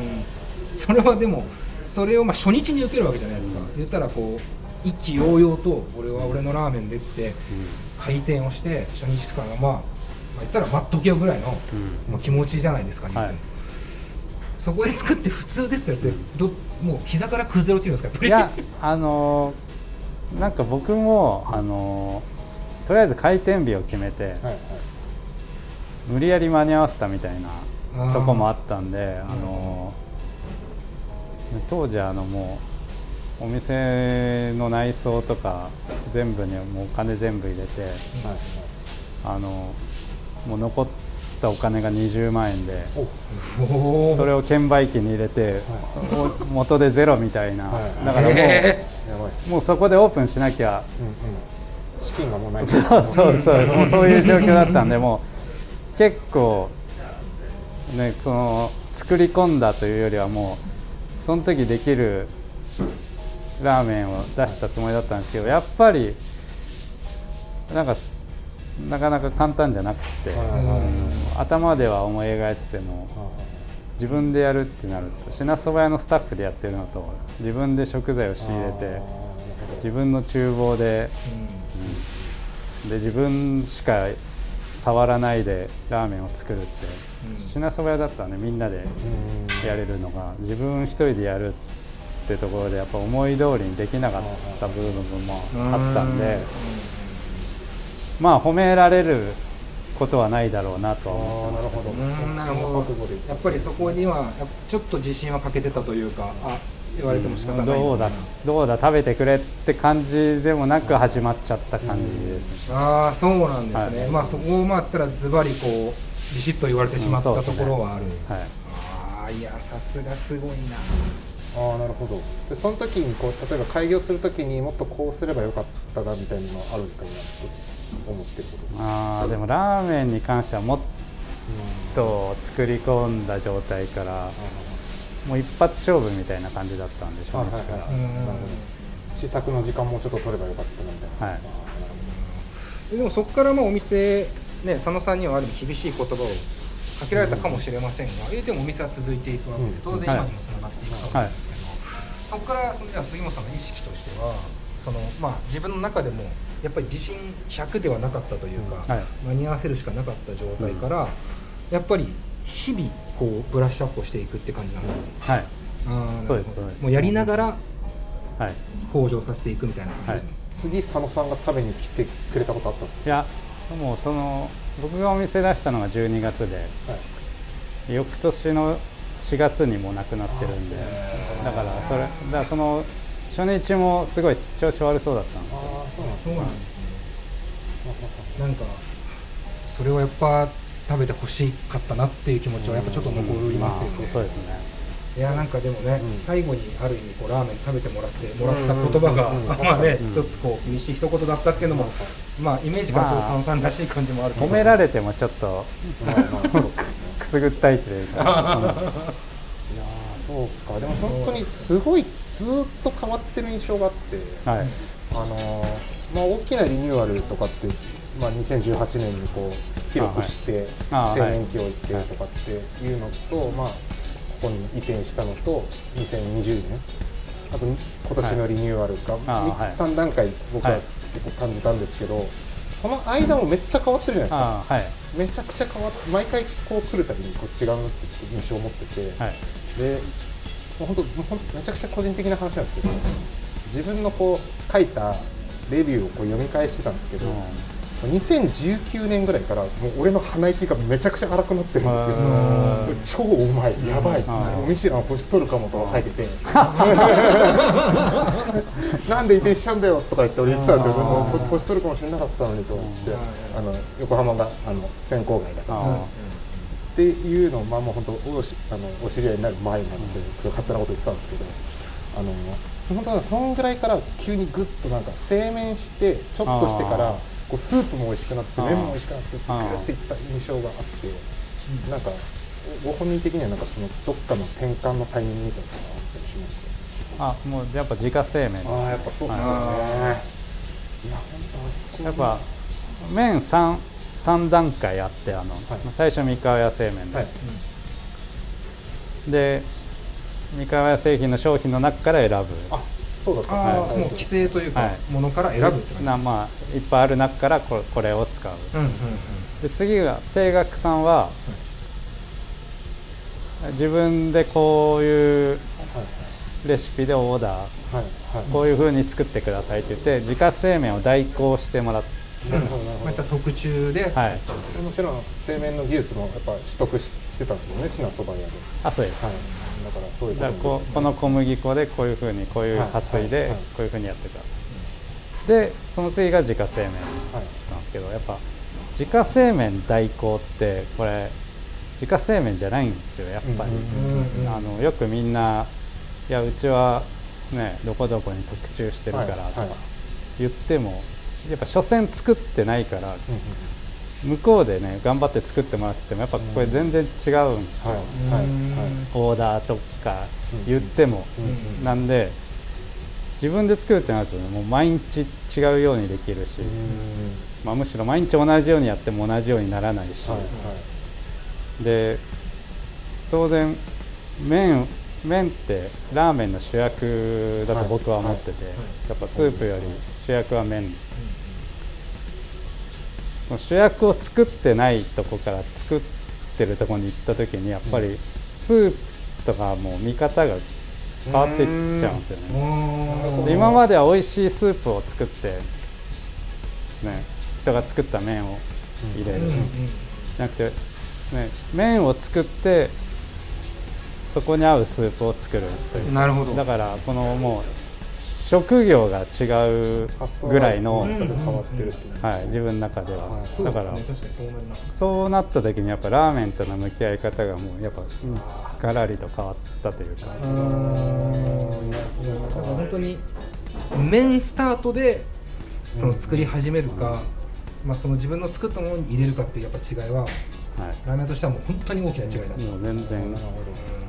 それはでもそれをまあ初日に受けるわけじゃないですか、言ったらこう一気揚々と俺は俺のラーメンでって開店をして初日からまあ、まあ、言ったら待っとけよぐらいの、まあ、気持ちじゃないですか、言ってもはい。そこで作って普通ですって言ってどもう膝から崩れ落ちるんですかいやあのーなんか僕もあのーとりあえず開店日を決めて、はいはい。無理やり間に合わせたみたいなとこもあったんであのー当時あのもうお店の内装とか全部にもうお金全部入れてはいあのもう残っったお金が20万円でおそれを券売機に入れて、お元でゼロみたいな、はい。だからもう,、へやばい。ですもうそこでオープンしなきゃ。うんうん。資金がもうない。そうそうそうもうそういう状況だったんでもう結構ねその作り込んだというよりはもうその時できるラーメンを出したつもりだったんですけどやっぱりなんかすなかなか簡単じゃなくて、頭では思い描いてても自分でやるってなると品そば屋のスタッフでやってるのと自分で食材を仕入れて自分の厨房でで自分しか触らないでラーメンを作るって、品そば屋だったらねみんなでやれるのが自分一人でやるってところでやっぱ思い通りにできなかった部分もあったんで、まあ褒められることはないだろうなとは思ってましたけどうんなるほど。やっぱりそこにはちょっと自信は欠けてたというかあ言われても仕方ない。どうだどうだ食べてくれって感じでもなく始まっちゃった感じですね、ああそうなんですね、はい。まあそこをまあったらズバリこうビシッと言われてしまったところはある、はいああいやさすがすごいなああなるほど。でその時にこう例えば開業する時にもっとこうすればよかったなみたいなのはあるんですか今と思ってること。あーでもラーメンに関してはもっと作り込んだ状態からもう一発勝負みたいな感じだったんでしょうね、はいはい試作の時間もうちょっと取ればよかったなみたいな。はい。でもそこからまあお店ね佐野さんにはある意味厳しい言葉をかけられたかもしれませんが、言うてもお店は続いていくわけで、うん。当然今にもつながっていくわけですけど、そこからそのじゃあ杉本さんの意識としてはその、まあ、自分の中でもやっぱり自信100ではなかったというか、はい。間に合わせるしかなかった状態から、やっぱり日々こうブラッシュアップをしていくって感じなんですね。はい。あーそうですもうやりながらはい。向上させていくみたいな感じ、はい。次佐野さんが食べに来てくれたことあったんですいやもうその僕がお店出したのが12月でか、はい。翌年の4月にもう亡くなってるんで。だからそれだからその初日もすごい調子悪そうだったんですよ。ああそうなんですそうなんなんかそれはやっぱ食べてほしかったなっていう気持ちはやっぱちょっと残りますよね、まあそうですね。いやなんかでもね、うん。最後にある意味こうラーメン食べてもらってもらった言葉が、うん。うん。うんまあね、うん。一つこう厳しい一言だったっていうのも、まあイメージからすると佐野さんらしい感じもあると思う。褒められてもちょっとまあまあそうくすぐったいというか、いやーそうか。でも本当にすごいずーっと変わってる印象があって、うんはい。あのーまあ、大きなリニューアルとかって、まあ、2018年にこう広くして青年期を行ってとかっていうのと、まあ、ここに移転したのと2020年。あと今年のリニューアルがあはい。3段階僕ははい結構感じたんですけど、その間もめっちゃ変わってるじゃないですか。はい。めちゃくちゃ変わって毎回こう来るたびにこう違うなって印象を持ってて、はい。で本当もう本当めちゃくちゃ個人的な話なんですけど自分のこう書いたレビューをこう読み返してたんですけど、2019年ぐらいからもう俺の鼻息がめちゃくちゃ荒くなってるんですよ。超うまい。やばいっつってうん。もうミシュラン星取るかもとか書いてて。なんで移転しちゃうんだよとか言って俺言ってたんですよ。星取るかもしれなかったのにと思ってあの横浜があの選考外だから。あっていうのをまあもう本当おしあのお知り合いになる前なんで、勝手なこと言ってたんですけどあの本当はそんぐらいから急にぐっとなんか製麺してちょっとしてからこうスープも美味しくなって麺も美味しくなってグっていった印象があってなんかご本人的にはなんかそのどっかの転換のタイミングみたいなのがあったりしました？あもうやっぱ自家製麺ですああやっぱそうっすよね。い。や本当あそこやっぱ麺 3, 3段階あってあの、最初三河屋製麺で、はい。で三河屋製品の商品の中から選ぶ。あそうだった。ああ、はい。もう規制というか、はい。ものから選ぶって感じなまあいっぱいある中からこれこれを使う。うんうんうん。で次が定額さんは、自分でこういうレシピでオーダーはいはい。こういう風に作ってくださいって言って自家製麺を代行してもらって。なるほどなるほど。こういった特注で、はい。もちろん製麺の技術もやっぱ取得ししてたんですよね品そば屋で、あそうです、はい、だからそういうだからここの小麦粉でこういう風にこういう加水でこういう風にやってください。でその次が自家製麺はいなんですけどやっぱ自家製麺代行ってこれ自家製麺じゃないんですよやっぱり、あのよくみんないやうちはねどこどこに特注してるからとか言っても、やっぱ所詮作ってないから、向こうでね頑張って作ってもらっててもやっぱこれ全然違うんですよ、オーダーとか言っても、なんで自分で作るってなるとねもう毎日違うようにできるし、まあ、むしろ毎日同じようにやっても同じようにならないし、で当然麺麺ってラーメンの主役だと僕は思ってて、やっぱスープより主役は麺、主役を作ってないとこから作ってるとこに行った時にやっぱりスープとかもう見方が変わってきちゃうんですよね。で今までは美味しいスープを作って、ね、人が作った麺を入れる、じゃなくて、ね、麺を作ってそこに合うスープを作るという。なるほど。だからこのもう職業が違うぐらいの、はい、自分の中では、だからそうなった時にやっぱラーメンとの向き合い方がもうやっぱガラリと変わったというか、だから本当に麺スタートでその作り始めるか、まあ、その自分の作ったものに入れるかっていうやっぱ違いは、ラーメンとしてはもう本当に大きな違いだと、もう全然。なるほど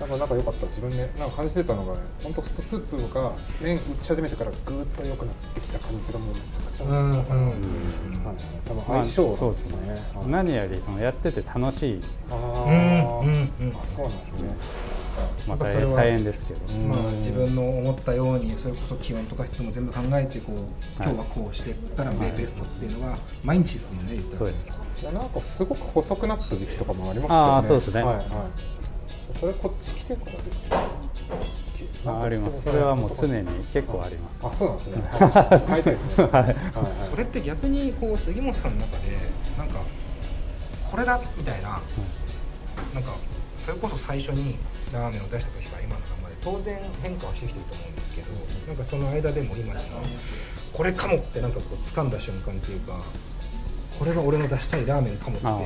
なんかなんか良かった。自分でなんか感じてたのがね本当フットスープが麺打ち始めてからぐーっと良くなってきた感じがもうめちゃくちゃ。うんうんはい、多分相性そうですね、何よりそのやってて楽しい。あうんーうんうん。あそうなんですね。まあ大やっぱそれは大変ですけど、まあ、自分の思ったようにそれこそ気温とか湿度も全部考えてこう今日はこうしてったらベベストっていうのが毎日ですもんね言ったら。そうです。いやなんかすごく細くなった時期とかもありますよね。あーそうですね。はいはいそれこっち来てからですねああります。それはもう常に結構あります。あそうなんですね。はい。変えたいですね。はいはいそれって逆にこう杉本さんの中でなんかこれだみたいな、なんかそれこそ最初にラーメンを出した時から今のまで当然変化はしてきてると思うんですけどなんかその間でも今でもこれかもってなんかこう掴んだ瞬間っていうかこれが俺の出したいラーメンかもってなんか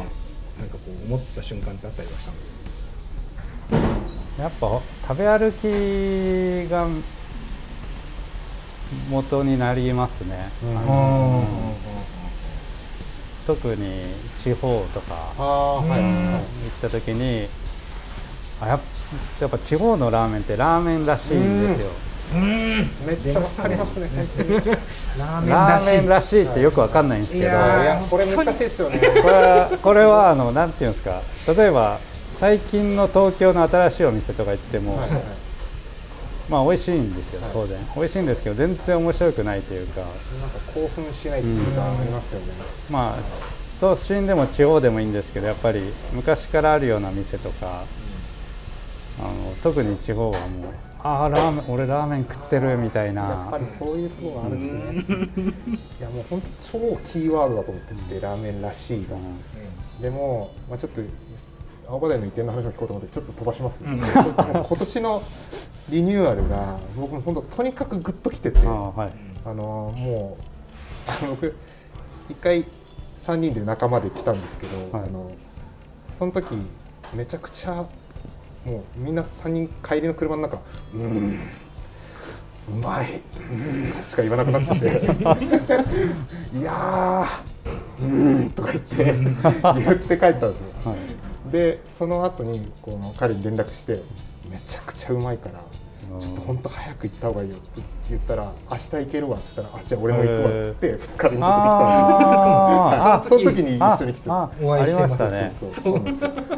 こう思った瞬間ってあったりはしたんですよやっぱ食べ歩きが元になりますね、あの特に地方とか行った時にあやっぱ地方のラーメンってラーメンらしいんですよ、めっちゃわかりますね。ラ ラーメンらしいってよくわかんないんですけど、いやこれ難しいですよね。これはこれはあのなんていうんですか。例えば最近の東京の新しいお店とか行っても、はいはい。まあ美味しいんですよ当然、美味しいんですけど全然面白くないというか。なんか興奮しないっていうかありますよね。まあ都心でも地方でもいいんですけどやっぱり昔からあるような店とか、あの特に地方はもうああラーメン俺ラーメン食ってるみたいな。やっぱりそういうところがあるんですね。いやもう本当超キーワードだと思っててラーメンらしいがでも、まあ、ちょっと青葉台の移転の話も聞こうと思ってちょっと飛ばしますね、今年のリニューアルが僕も本当とにかくグッときててああはい。あのもうあの僕一回3人で仲間で来たんですけど、はい。あのその時めちゃくちゃもうみんな3人帰りの車の中「うんうまい、うん」しか言わなくなってて「いやーうん」とか言って言って帰ったんですよ。はいでその後にこの彼に連絡して「めちゃくちゃうまいからちょっと本当早く行った方がいいよ」って言ったら「明日行けるわ」っつったら「あじゃあ俺も行くわ」っつって2日連続で来たんですよ。あー。その時に一緒に来てお会いしてましたね。そうそうそう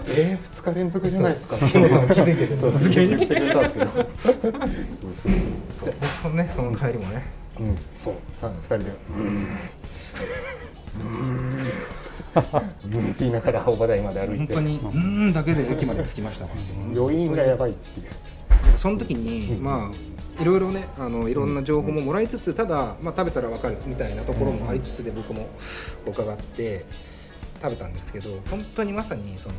えー、2日連続じゃないですか。杉本さんも気づいててそう続けに言ってくれたんですけどそうそうそう。そうでそのねその帰りもねうん。そう。さ2人で。うんうん。うん。って言いながら青葉台まで歩いて。本当にうーんだけで駅まで着きました余韻がやばいっていう。その時に、まあいろいろねあのいろんな情報ももらいつつただ、まあ、食べたら分かるみたいなところもありつつで僕も伺って食べたんですけど本当にまさにその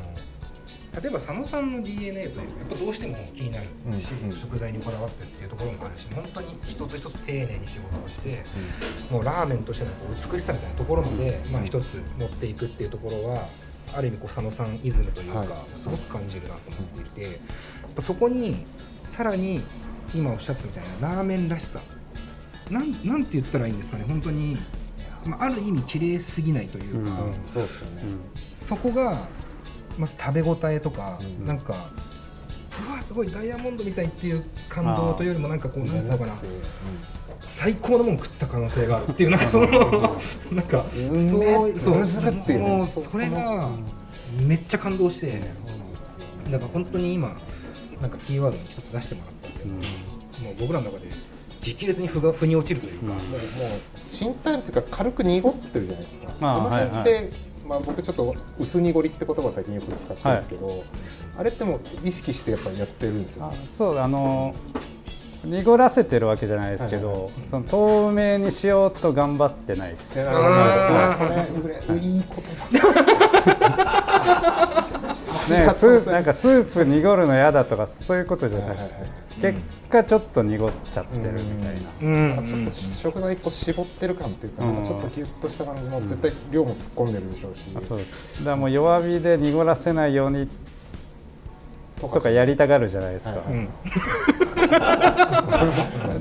例えば佐野さんの DNA というかやっぱどうしても気になるし、うんうん。食材にこだわってっていうところもあるし本当に一つ一つ丁寧に仕事をして、もうラーメンとしての美しさみたいなところまで、まあ、一つ持っていくっていうところはある意味こう佐野さんイズムというか、はい。すごく感じるなと思っていて、やっぱそこにさらに今おっしゃってたみたいなラーメンらしさなんなんて言ったらいいんですかね本当に、まあ、ある意味綺麗すぎないというか、うんうんそうですよね、そこがまず食べ応えとか、うん。なんかうわすごいダイヤモンドみたいっていう感動というよりもなんかこうなんつうのかな最高のもの食った可能性があるっていうなんかその なんかうんそうねズルズルっていうねもうそそれがめっちゃ感動してそうなんから本当に今なんかキーワードに一つ出してもらったんで、もう僕らの中で激烈に腑が腑に落ちるというか、もうもう賃貸っていうか軽く濁ってるじゃないですか、まあこの辺って、はいまあ、僕ちょっと薄濁りって言葉を最近よく使ってるんですけど、あれってもう意識してやっぱりやってるんですよあね。そうあの濁らせてるわけじゃないですけど、はいはいその透明にしようと頑張ってないです。それぐらいいい言葉。ね、スープなんかスープ濁るの嫌だとかそういうことじゃなくて、はいはいはい結果ちょっと濁っちゃってるみたいな。うん。なんかちょっと食材こう絞ってる感っていうか、うん。なんかちょっとギュッとした感じも絶対量も突っ込んでるでしょうし、あそう。ですだからもう弱火で濁らせないようにととかやりたがるじゃないですか。はいうん。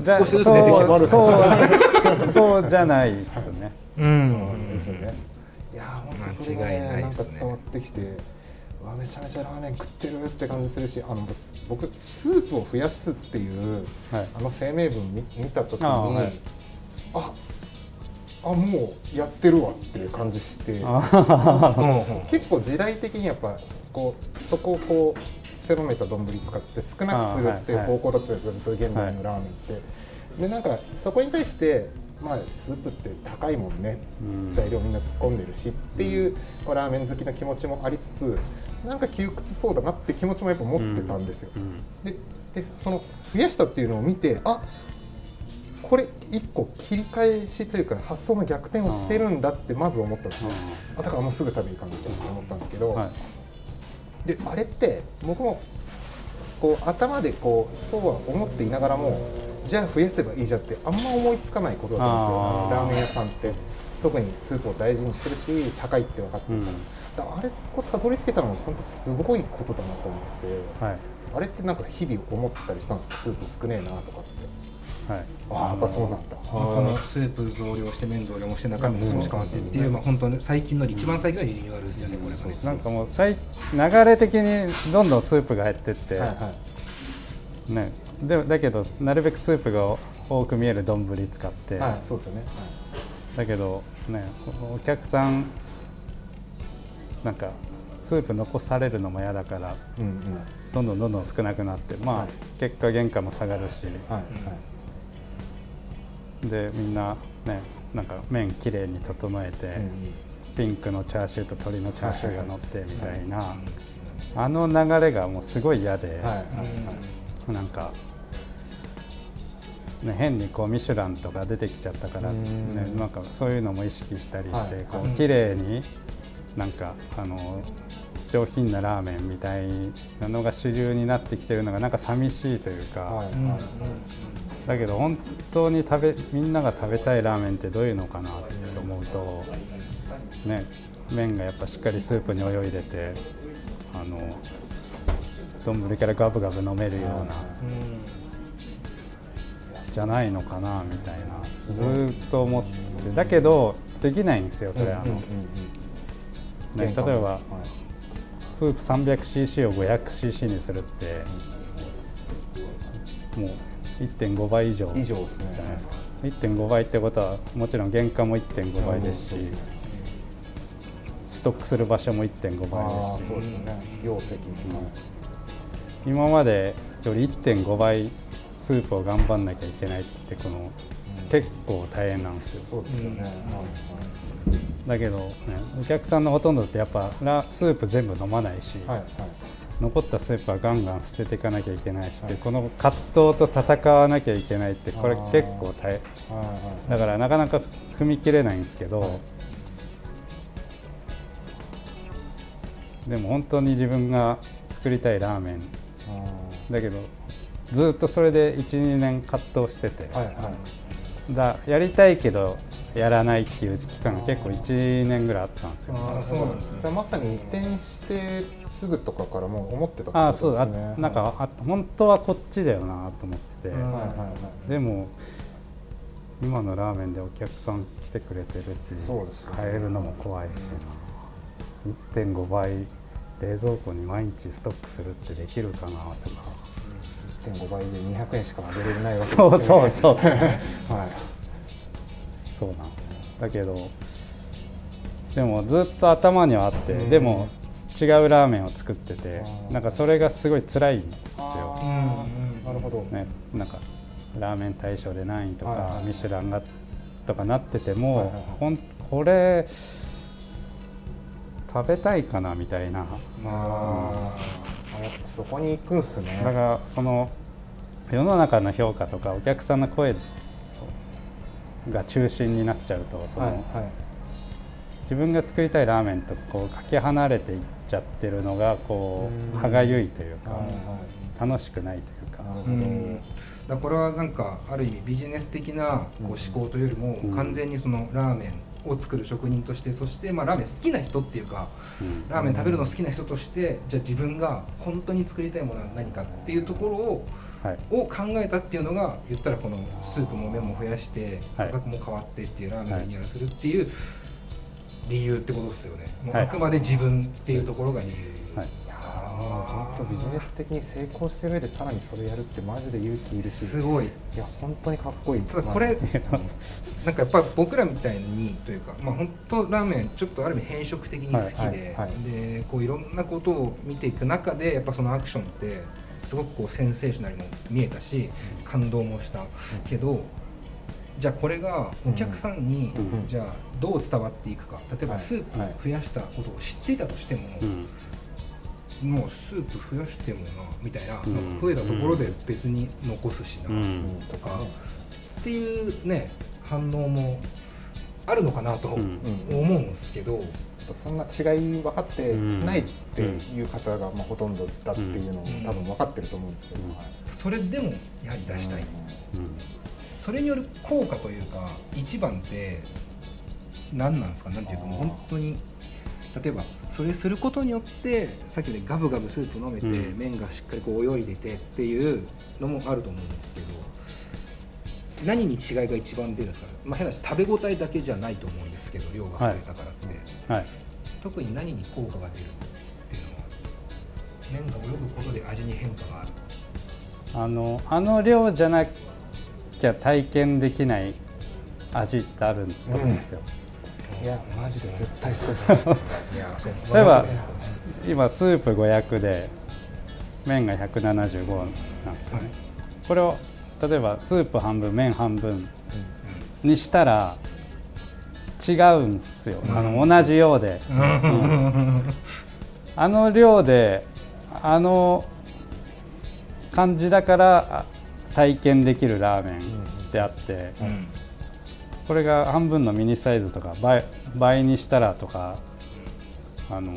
だ少しずつ出てきてますそうそうじゃないですね。うん。ですよね。いやー本当それが間違いねなんかないですね伝わってきて、めちゃめちゃラーメン食ってるって感じするし、あの僕スープを増やすっていうはい。あの声明文見見た時に、ああ,、はい。あもうやってるわっていう感じして、あ結構時代的にやっぱこうそこをこう狭めた丼使って少なくするっていうあはいはい方向だったじゃないですか、ずっと現代のラーメンって。でなんかそこに対してまあスープって高いもんね、うん。材料みんな突っ込んでるしっていう、まあラーメン好きな気持ちもありつつなんか窮屈そうだなって気持ちもやっぱ持ってたんですよ。うんででその増やしたっていうのを見てあこれ一個切り返しというか発想の逆転をしてるんだってまず思ったんですよ。あだからもうすぐ食べに行かなきゃと思ったんですけど、はい。であれって僕もこう頭でこうそうは思っていながらもじゃあ増やせばいいじゃんってあんま思いつかないことだったんですよ。ラーメン屋さんって特にスープを大事にしてるし高いって分かってるから,、うんあれそこたどり着けたのは本当すごいことだなと思って、はい。あれってなんか日々思ったりしたんですか？スープ少ねえなとかって。はい。ああやっぱそうなんだ。このスープ増量して麺増量もして中身も少し変わってっていう、まあ、本当に最近の一番最近のリニューアルですよね、これがね。なんかもう最流れ的にどんどんスープが減ってって、はいはい。ね、でだけどなるべくスープが多く見える丼使って、はいそうですよね、だけどねお客さんなんかスープ残されるのも嫌だからはい、うんうん。どんどんどんどん少なくなってまあ、はい。結果原価も下がるし。はいはい。でみんなねなんか麺きれいに整えて、うんうん。ピンクのチャーシューと鶏のチャーシューが乗ってみたいな、はあの流れがもうすごい嫌で、はいなんか、ね、変にこうミシュランとか出てきちゃったから、うねん、なんかそういうのも意識したりして、こう綺麗になんかあの上品なラーメンみたいなのが主流になってきてるのがなんか寂しいというか、はいうんはい。だけど本当に食べみんなが食べたいラーメンってどういうのかなって思うと、ね、麺がやっぱしっかりスープに泳いでてあの丼からガブガブ飲めるような。じゃないのかなみたいなずーっと思ってて。だけどできないんですよそれ、あのうんうんうん。ね、例えばはい。スープ 300cc を 500cc にするってもう1.5倍以上じゃないですか。1.5倍ってことはもちろん原価も1.5倍ですしストックする場所も1.5ああ倍ですし。そうですよね。容積も、はい今までより1.5倍スープを頑張んなきゃいけないってこの結構大変なんですよ。そうですよね、はいだけど、ね、お客さんのほとんどってやっぱラスープ全部飲まないし、はいはい。残ったスープはガンガン捨てていかなきゃいけないし、はいこの葛藤と戦わなきゃいけないってこれ結構大変。はいはい。だからなかなか踏み切れないんですけど、はい。でも本当に自分が作りたいラーメン。だけどずっとそれで12年葛藤してて、はいはいだやりたいけどやらないっていう期間が結構1年ぐらいあったんですよ。ああそうなんですね。じゃあまさに移転してすぐとかからもう思ってたってこああそうあとですねなんかあ本当はこっちだよなと思ってて、うんはいはいはい。でも今のラーメンでお客さん来てくれてるってそうですよね。変えるのも怖いしな、1.5倍冷蔵庫に毎日ストックするってできるかなとか1.5倍で200円しか上げれないわけですそうよね。そうそう はい。そうなんですよ。だけどでもずっと頭にはあって、うん。でも違うラーメンを作っててなんかそれがすごい辛いんですよ、うんうんなるほど、ね、なんかラーメン大賞で何位とか、はいはいはい。ミシュランがとかなってても、はいはいはい。ほんこれ食べたいかなみたいな。まあ、そこに行くんすね。だからこの世の中の評価とかお客さんの声が中心になっちゃうとその、はいはい。自分が作りたいラーメンとこうかけ離れていっちゃってるのがこう歯がゆいというかはいはい。楽しくないというか。なるほど、うんだこれはなんかある意味ビジネス的なこう思考というよりもうん。完全にそのラーメンを作る職人としてそしてまあラーメン好きな人っていうかうん。ラーメン食べるの好きな人としてじゃあ自分が本当に作りたいものは何かっていうところをはい。を考えたっていうのが言ったらこのスープも麺も増やしてはい。価格も変わってっていうラーメンをリニューアルするっていう理由ってことですよね。もうはいあくまで自分っていうところが理由、もう本当ビジネス的に成功してる上でさらにそれやるってマジで勇気いるし。すごい。いや本当にかっこいい。ただこれなんかやっぱ僕らみたいにというか、まあ、本当ラーメンちょっとある意味変色的に好きで,、でこういろんなことを見ていく中でやっぱそのアクションってすごくこうセンセーショナルも見えたし感動もしたけど、じゃあこれがお客さんにうん。じゃあどう伝わっていくか。例えばはい。スープを増やしたことを知っていたとしても、うんもうスープ増やしてもなみたいな,、うん。なんか増えたところで別に残すしな、うん。とか。っていうね反応もあるのかなと思うんですけど、そんな違い分かってないっていう方がまあほとんどだっていうのをうん。多分分かってると思うんですけど、それでもやはり出したい、うん。それによる効果というか一番って何なんですか？なんていうかもう本当に例えばそれすることによってさっきのガブガブスープ飲めて、うん。麺がしっかりこう泳いでてっていうのもあると思うんですけど何に違いが一番出るんですか、まあ、変な話食べ応えだけじゃないと思うんですけど量が増えたからって、はい。特に何に効果が出るっていうのは麺が泳ぐことで味に変化がある。あのあの量じゃなきゃ体験できない味ってあると思うんですよ、いやマジで。絶対そうです。例えば今スープ500で麺が175なんですよね、これを例えばスープ半分麺半分にしたら違うんですよ、あの同じようで、うん。あの量であの感じだからあ体験できるラーメンであって、うんこれが半分のミニサイズとか倍倍にしたらとかあの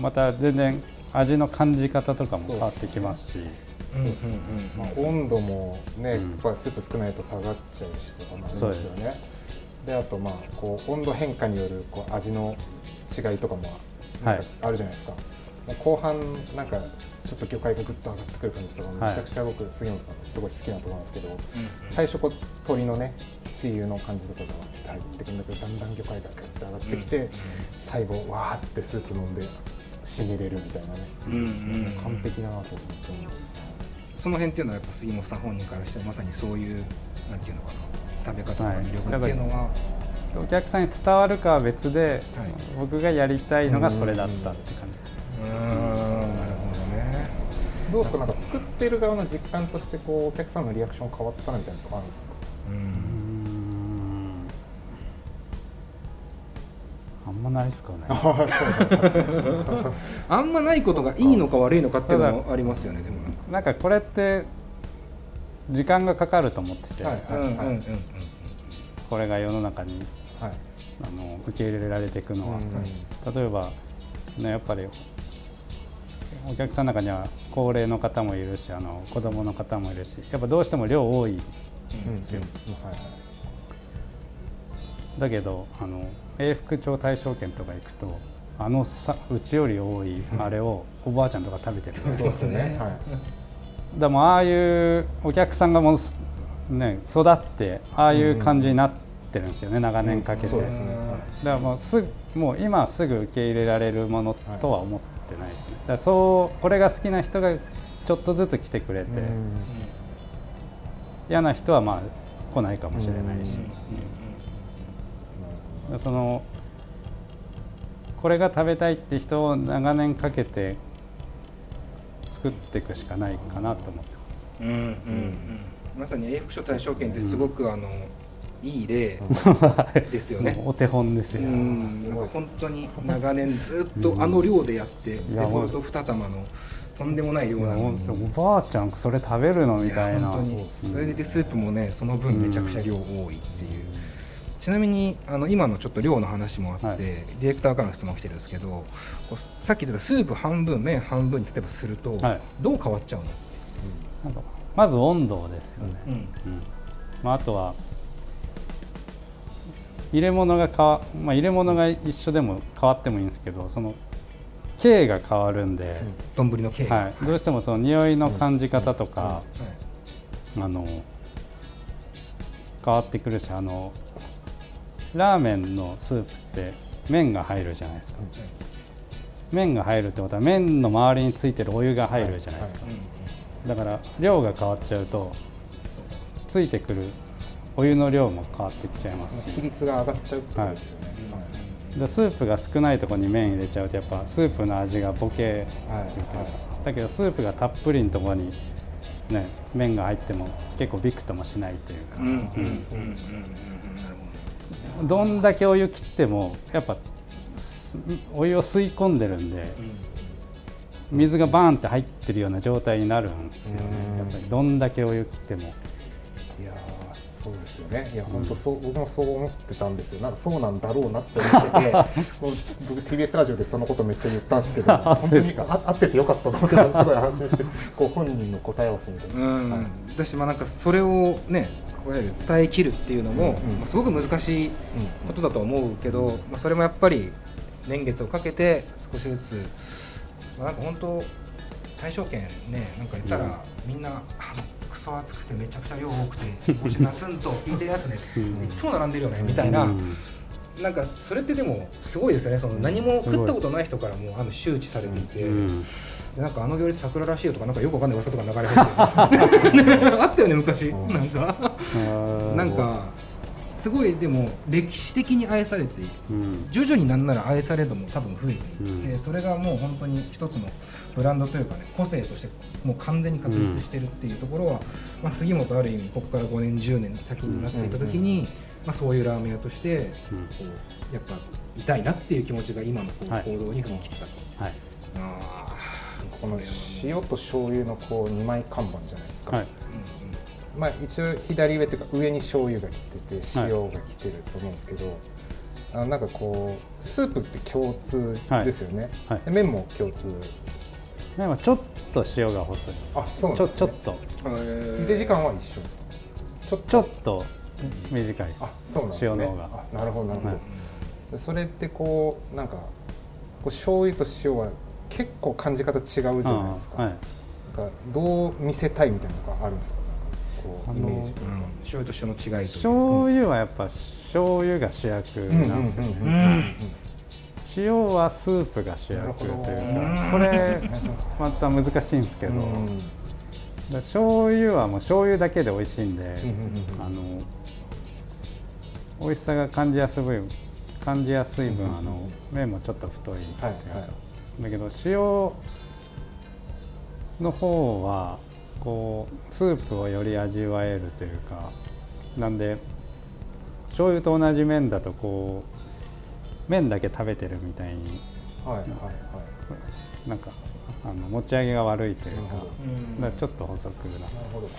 また全然味の感じ方とかも変わってきますし。そうですね、まあ、温度もね、うん。やっぱりスープ少ないと下がっちゃうしとかもありますよね。であとまあこう温度変化によるこう味の違いとかもなんかはい。あるじゃないですか、もう後半なんかちょっと魚介がぐっと上がってくる感じとかめちゃくちゃ僕杉本さんすごい好きなところなんですけど、最初こう鶏のねチー油の感じとかが入ってくるんだけどだんだん魚介がグッと上がってきて、最後わーってスープ飲んでしみれるみたいなね、うんうん。完璧だなと思ってます。その辺っていうのはやっぱ杉本さん本人からしてまさにそういうなんていうのかな食べ方とか魅力っていうのは、お客さんに伝わるかは別で、はい。僕がやりたいのがそれだったって感じです。うーん。なるほどね。どうですか？なんか作ってる側の実感としてこうお客さんのリアクション変わったなみたいなとこあるんですか？ううんんあんまないですかね。あんまないことがいいのか悪いのかっていうのもありますよねでも。なんかこれって時間がかかると思ってて、これが世の中にはい。あの受け入れられていくのは、例えば、ね、やっぱりお客さんの中には高齢の方もいるしあの子供の方もいるしやっぱどうしても量多いんですよ、はいはい。だけどあの永福町大賞券とか行くとあのさうちより多いあれをおばあちゃんとか食べてるんですよそうですねはい。でもああいうお客さんがもうすね育ってああいう感じになってるんですよね、長年かけて、そうですねだからもうすぐもう今すぐ受け入れられるものとは思ってないですね、だそうこれが好きな人がちょっとずつ来てくれて、嫌な人はまあ来ないかもしれないし、うんそのこれが食べたいって人を長年かけて作っていくしかないかなと思ってうんうんうん。まさに永福書大賞券ってすごくあの、いい例ですよね。お手本ですよ、うん、なんか本当に長年ずっとあの量でやって、デフやォルト2玉のとんでもない量なのに、おばあちゃんそれ食べるのみたいな。それでスープもねその分めちゃくちゃ量多いっていう、ちなみにあの今のちょっと量の話もあって、はい。ディレクターからの質問来てるんですけどさっき言ってたスープ半分麺半分に例えばすると、はい。どう変わっちゃうの、なんかまず温度ですよね、うん。うん。まあ、あとは入れ物が変わ、まあ、入れ物が一緒でも変わってもいいんですけどその径が変わるんで、丼の径が、はい、どうしてもその匂いの感じ方とか、あの変わってくるしあのラーメンのスープって麺が入るじゃないですか、麺が入るってことは麺の周りについてるお湯が入るじゃないですか、だから量が変わっちゃうとついてくるお湯の量も変わってきちゃいますし。比率が上がっちゃうってことですよね、でスープが少ないところに麺入れちゃうとやっぱスープの味がボケるといだけどスープがたっぷりのところに、ね、麺が入っても結構びくともしないというか、うんうんうんそうですどんだけお湯切ってもやっぱすお湯を吸い込んでるんで、水がバーンって入ってるような状態になるんですよね。うん。やっぱりどんだけお湯切っても。いやーそうですよね。いや本当そう、僕もそう思ってたんですよ。なんかそうなんだろうなって思ってて もう僕 TBS ラジオでそのことめっちゃ言ったんですけどあ 本当にそうですか。あ合っててよかったと思ってす。ごい安心してこう本人の答え合わせみたいな、うん。はい私まあなんかそれをね伝えきるっていうのも、うんまあ、すごく難しいことだと思うけど、まあ、それもやっぱり年月をかけて少しずつ、まあ、なんか本当大賞券ねなんか言ったら、みんなあのクソ暑くてめちゃくちゃ量多くてもしガツンと効いてるやつね、いつも並んでるよねみたいな、うん。なんかそれってでもすごいですよね。その何も食ったことない人からもあの周知されていて。うんでなんかあの行列桜らしいよとかなんかよくわかんない噂とか流れてて。あったよね昔、なんか。なんかすごいでも歴史的に愛されている。うん。徐々になんなら愛され度も多分増えていって、うん。それがもう本当に一つのブランドというかね個性としてもう完全に確立してるっていうところは、まあ、杉本ある意味ここから5年10年先になっていった時に、まあ、そういうラーメン屋としてうん。こうやっぱいたいなっていう気持ちが今の行動に踏み切ったと。はい。あーこの塩と醤油のこう2枚看板じゃないですか、はい。まあ、一応左上というか上に醤油が来ててはい。塩が来てると思うんですけど、あのなんかこうスープって共通ですよね、はい。で麺も共通。でもちょっと塩が細い。あそうなんちょです、ね、ちょっと。茹で時間は一緒ですか？ちょっと。ちょっと短いです。あそうなんですね。塩の方が。あなるほどなるほど、はい。でそれってこうなんかこう醤油と塩は結構感じ方違うじゃないですか,、あはい。なんかどう見せたいみたいなのがあるんですか？なんかこうイメージというか、醤油と塩の違いと醤油はやっぱ醤油が主役なんですよね、塩はスープが主役というかこれまた難しいんですけど、うん。だ醤油はもう醤油だけで美味しいんで、あの美味しさが感じやすい分感じやすい分、あの麺もちょっと太いっていう。か、はいはいだけど塩の方はこうスープをより味わえるというかなんで醤油と同じ麺だとこう麺だけ食べてるみたいにはいはいはい。なんかあの持ち上げが悪いというかからちょっと細くななるほど。ちょ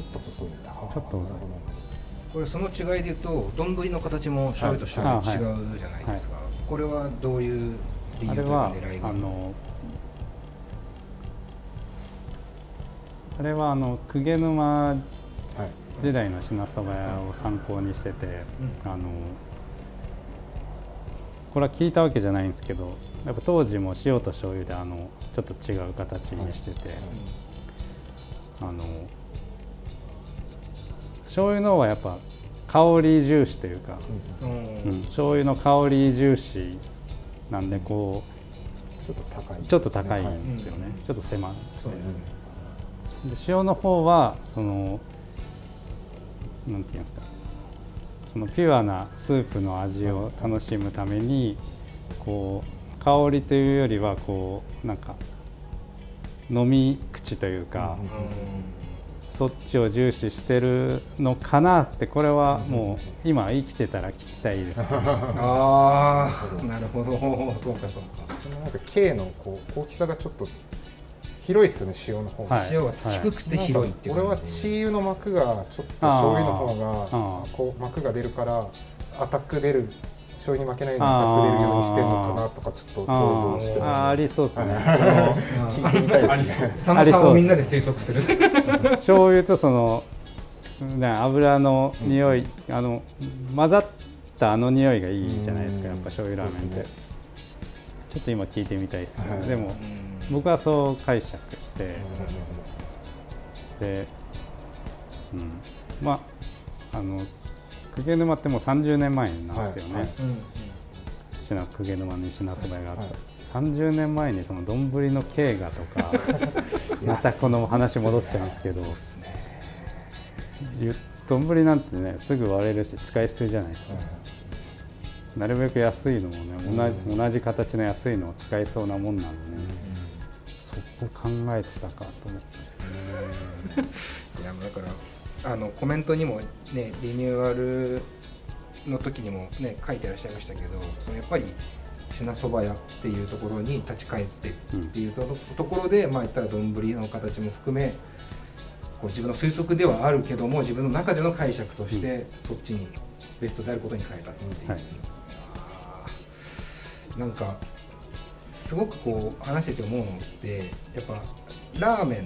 っと細いん。だちょっと細いこれその違いで言うと丼の形も醤油と醤油違うじゃない。ですか、これはどういうあれはあのあれはあの鵠沼時代の品そば屋を参考にしてて、あのこれは聞いたわけじゃないんですけどやっぱ当時も塩と醤油であのちょっと違う形にしてて、あの醤油の方はやっぱ香り重視というか、うん。うん、醤油の香り重視なんでこちょっと高い。うちょっと高いはいんですよね、ちょっと狭いそうです。ねで塩の方はそのなんていうんですか。そのピュアなスープの味を楽しむためにこう香りというよりはこうなんか飲み口というか、そっちを重視してるのかなってこれはもう今生きてたら聞きたいですけど。ああなるほど。そうかそうか。そのなんか K のこう大きさがちょっと広いですよね塩の方が、はい塩が低くて広いっていう俺はチー油の膜がちょっと醤油の方がこう膜が出るからアタック出る醤油に負けないようにアタック出るようにしてるのかなとかちょっと想像してあーあーまありそうですね、した聞いてみたいですね。寒さをみんなで推測する。醤油とそのね油の匂い、あの混ざったあの匂いがいいじゃないですか、うんやっぱ醤油ラーメンって、そうで。すちょっと今聞いてみたいですけど、はい。でも僕はそう解釈して、で、うん、まああの鵠沼ってもう30年前なんですよね、はい。はい。品鵠沼に品そば屋があった、はい。30年前にその丼の経過とか またこの話戻っちゃうんですけど丼なんてねすぐ割れるし使い捨てじゃないですか、なるべく安いのもね同じ同じ形の安いのを使いそうなもんなのね、そこ考えてたかと思って。いやだからあのコメントにもねリニューアルの時にもね書いてらっしゃいましたけどそのやっぱり品そば屋っていうところに立ち返ってっていうと,、ところでまあ言ったら丼の形も含めこう自分の推測ではあるけども自分の中での解釈としてそっちにベストであることに変えたっていう、はい。なんかすごくこう話してて思うのってやっぱラーメンっ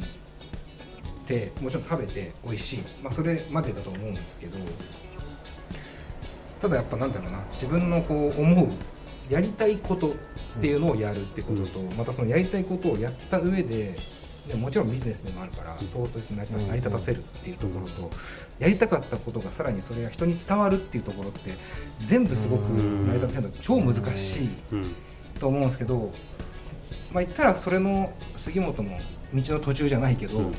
てもちろん食べて美味しい、まあ、それまでだと思うんですけどただやっぱなんだろうな自分のこう思うやりたいことっていうのをやるってことと、またそのやりたいことをやった上ででもちろんビジネスでもあるから、そうとして成り立たせるっていうところと、やりたかったことがさらにそれが人に伝わるっていうところって全部すごく成り立たせるの超難しいうん。と思うんですけど、まあ、言ったらそれの杉本の道の途中じゃないけど、うん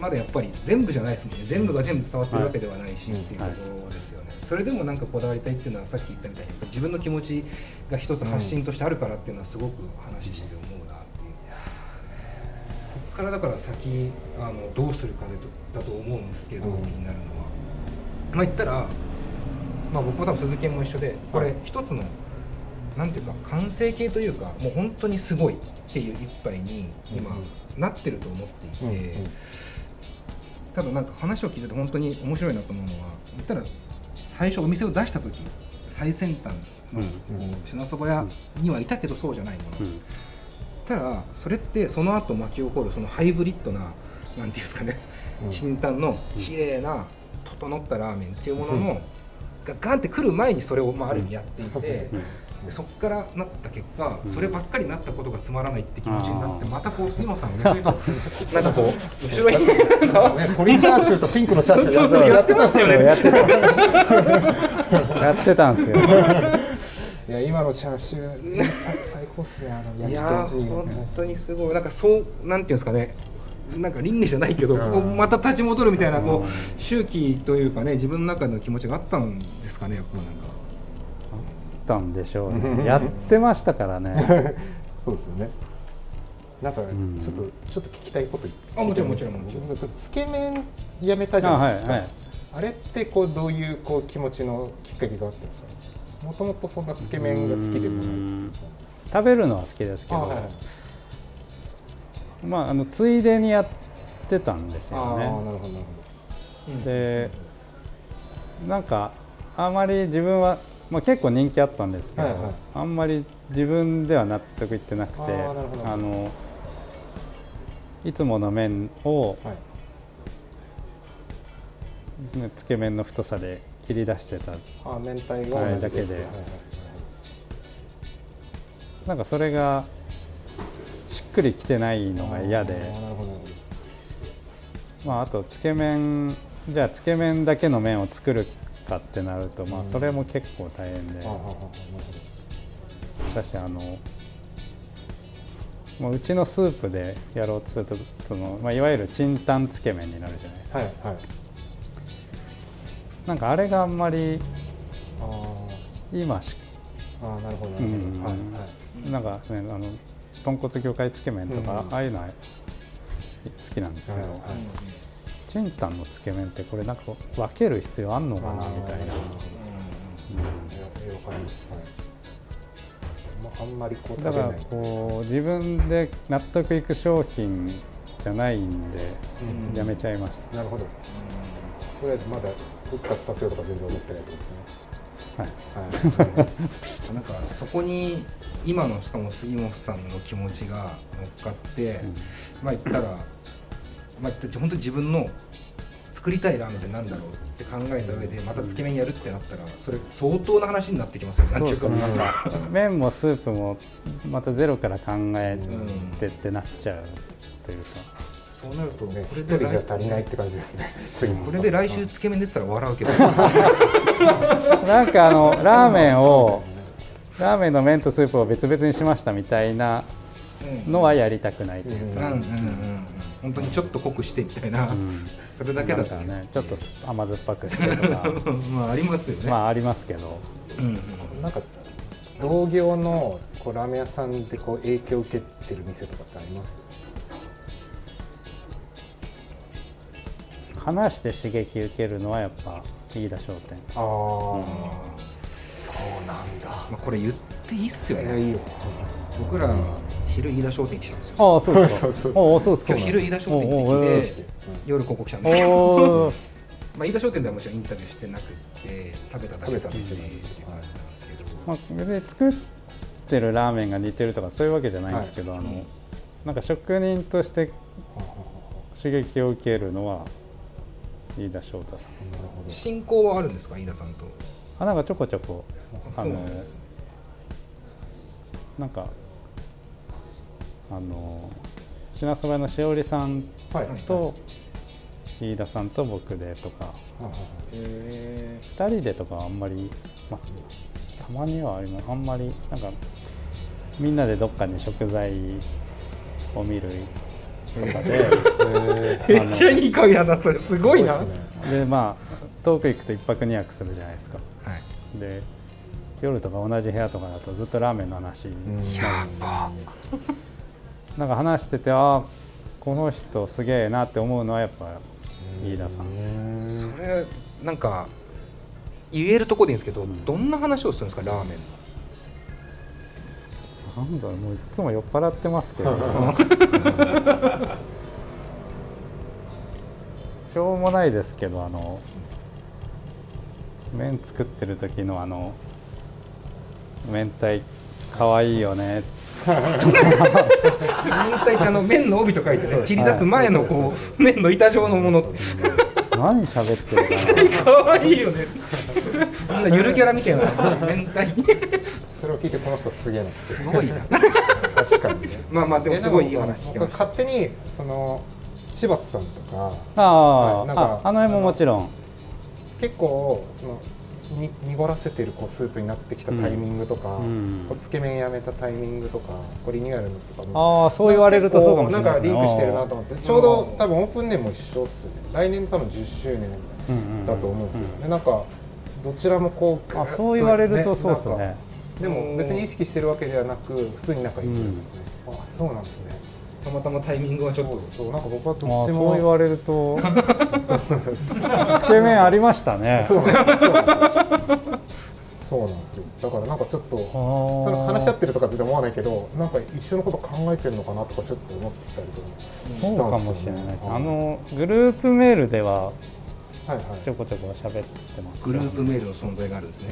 まだやっぱり全部じゃないですもんね。全部が全部伝わってるわけではないし、はいっていうところですよね、それでもなんかこだわりたいっていうのはさっき言ったみたいに自分の気持ちが一つ発信としてあるからっていうのはすごく話して思うなっていう、ここからだから先あのどうするかでとだと思うんですけど、うん。気になるのは。まあ言ったら、まあ、僕も多分鈴木も一緒でこれ一つのなんていうか完成形というかもう本当にすごいっていう一杯に今なってると思っていて、うんうんただなんか話を聞いてて本当に面白いなと思うのは言ったら最初お店を出した時最先端の品そば屋にはいたけどそうじゃないもの、うん。ただそれってその後巻き起こるそのハイブリッドななんていうんですかねうん。チンタンの綺麗な整ったラーメンっていうものの、がガンって来る前にそれをまあある意味やっていて、うんでそこからなった結果、うん。そればっかりなったことがつまらないって気持ちになってまたこう杉本さんが なんかこう後ろに。チャーシューとピンクのチャーシューやってましたよね。やってたやってたんですよ。いや今のチャーシュー最最高っすねあの焼きいや本当にすごい。なんかそうなんていうんですかね。なんか倫理じゃないけど、うん。こうまた立ち戻るみたいなこうん。う周期というかね自分の中の気持ちがあったんですかねやっぱなんか。たんでしょうね。やってましたからね。そうですよね。なんかちょんっと、ちょっと聞きたいことあもちろんもちろん。もちろんつけ麺やめたじゃないですか。あ,、あはいはい。れってこうどういうこう気持ちのきっかけがあったんですか？もともとそんなつけ麺が好きでもないなんですか？食べるのは好きですけど、あはい。はいまああのついでにやってたんですああなるよねほどなるほど。でなんかあまり自分は、まあ、結構人気あったんですけど、はいはい。あんまり自分では納得いってなくてあのいつもの麺をはい。ねつけ麺の太さで切り出してたあ明太が同じだけで。はいはいはいなんかそれがしっくりきてないのが嫌で。まあ、あとつけ麺じゃあつけ麺だけの麺を作るかってなると、まあ、それも結構大変で、あーはーはーなるほだしあの、まあ、うちのスープでやろうとするとその、まあ、いわゆるチンタンつけ麺になるじゃないですか、どはいはい。なんかあれがあんまりあ今し、ーあーなるほど。うん。はいはい。なんかねあの豚骨魚介つけ麺とか、うん。ああいうのは好きなんですけど、はいはいチンタンのつけ麺ってこれなんか分ける必要あんのかなみたいな。ああん。まりこうだからこう自分で納得いく商品じゃないんでうん。やめちゃいました、なるほど。とりあえずまだ復活させようとか全然思ってないってことですね。はい。はい。なんかそこに今のしかも杉本さんの気持ちが乗っかって、まあ言ったら、まあ、本当に自分の作りたいラーメンってなんだろうって考えた上でまたつけ麺やるってなったらそれ相当な話になってきますよ。なんていうか。そう麺もスープもまたゼロから考えてってなっちゃうというか、そうなるとねこれで一人じゃ来足りないって感じですね。これで来週つけ麺出てたら笑うけど。なんかあのラーメンをラーメンの麺とスープを別々にしましたみたいなのはやりたくないというか、うんうんうんうん。本当にちょっと濃くしてみたいな、うん。それだけだったらねちょっとす甘酸っぱくしてとか まあありますよね、まあありますけど。うんうんなんか同業のこうラーメン屋さんでこう影響を受けてる店とかってあります？話して刺激受けるのはやっぱ飯田商店。ああ、そうなんだ。まあ、これ言っていいっすよね。いやいいよ。僕ら昼飯田商店行ってきたんですよ。ああそうで すか。そうそうですか今日昼飯田商店行おうおうおうって夜ここ来たんですよ。おお まあ飯田商店ではもちろんインタビューしてなくて食べただけだって感じなんですけど、まあ、別に作ってるラーメンが似てるとかそういうわけじゃないんですけど、あのなんか職人として刺激を受けるのは飯田翔太さん。なるほど。進行はあるんですか飯田さんと？あなんかちょこちょこあのなんかあの品そば屋のしおりさんはい。と飯田さんと僕でとか。へ2人でとかはあんまり、まあ、たまにはあります。あんまりなんかみんなでどっかに食材を見るとかで。めっちゃいい会やなそれすごいな。すごいっすねでまあ遠く行くと1泊2泊するじゃないですか。はい。で夜とか同じ部屋とかだとずっとラーメンの話になるんですよなんか話しててああこの人すげえなって思うのはやっぱ飯田さん。それなんか言えるとこでいいんですけど、ん。どんな話をするんですかラーメンの？なんだろうもういつも酔っ払ってますけど。しょうもないですけどあの麺作ってる時のあの明太かわいいよね明太ってあの麺の帯と書いてね切り出す前のこう麺の板状のもの。何喋ってるかなかわいいよね。あんなゆるキャラみたいな。明太それを聞いてこの人すげえなすごいな。確かに。ねまあまあでもすごいいい話聞き僕ました。勝手にその柴田さんとかああ、はいなんかああの辺ももちろん。結構そのに濁らせてるこうスープになってきたタイミングとか、うん。こうつけ麺やめたタイミングとかこうリニューアルのとかも。ああそう言われるとそうかもしれないなんかリンクしてるなと思思ってちょうど多分オープン年も一緒っすよね。来年多分10周年。だと思うんですよ、でなんかどちらもこうあそう言われるとそうですね。でも別に意識してるわけではなく普通に仲いいんですね、あそうなんですねたまたまタイミングはちょっと。そうそうなんか僕はどまあっちもそう言われるとつけ麺ありましたね。そうなんですよ。そうなんですよ。そうなんですよだからなんかちょっとそその話し合ってるとか全然思わないけどなんか一緒のこと考えてるのかなとかちょっと思ったりとかしたんですよ、ね、そうかもしれないです、はいあのグループメールでははいはい。ちょこちょこ喋ってます。グループメールの存在があるんですね、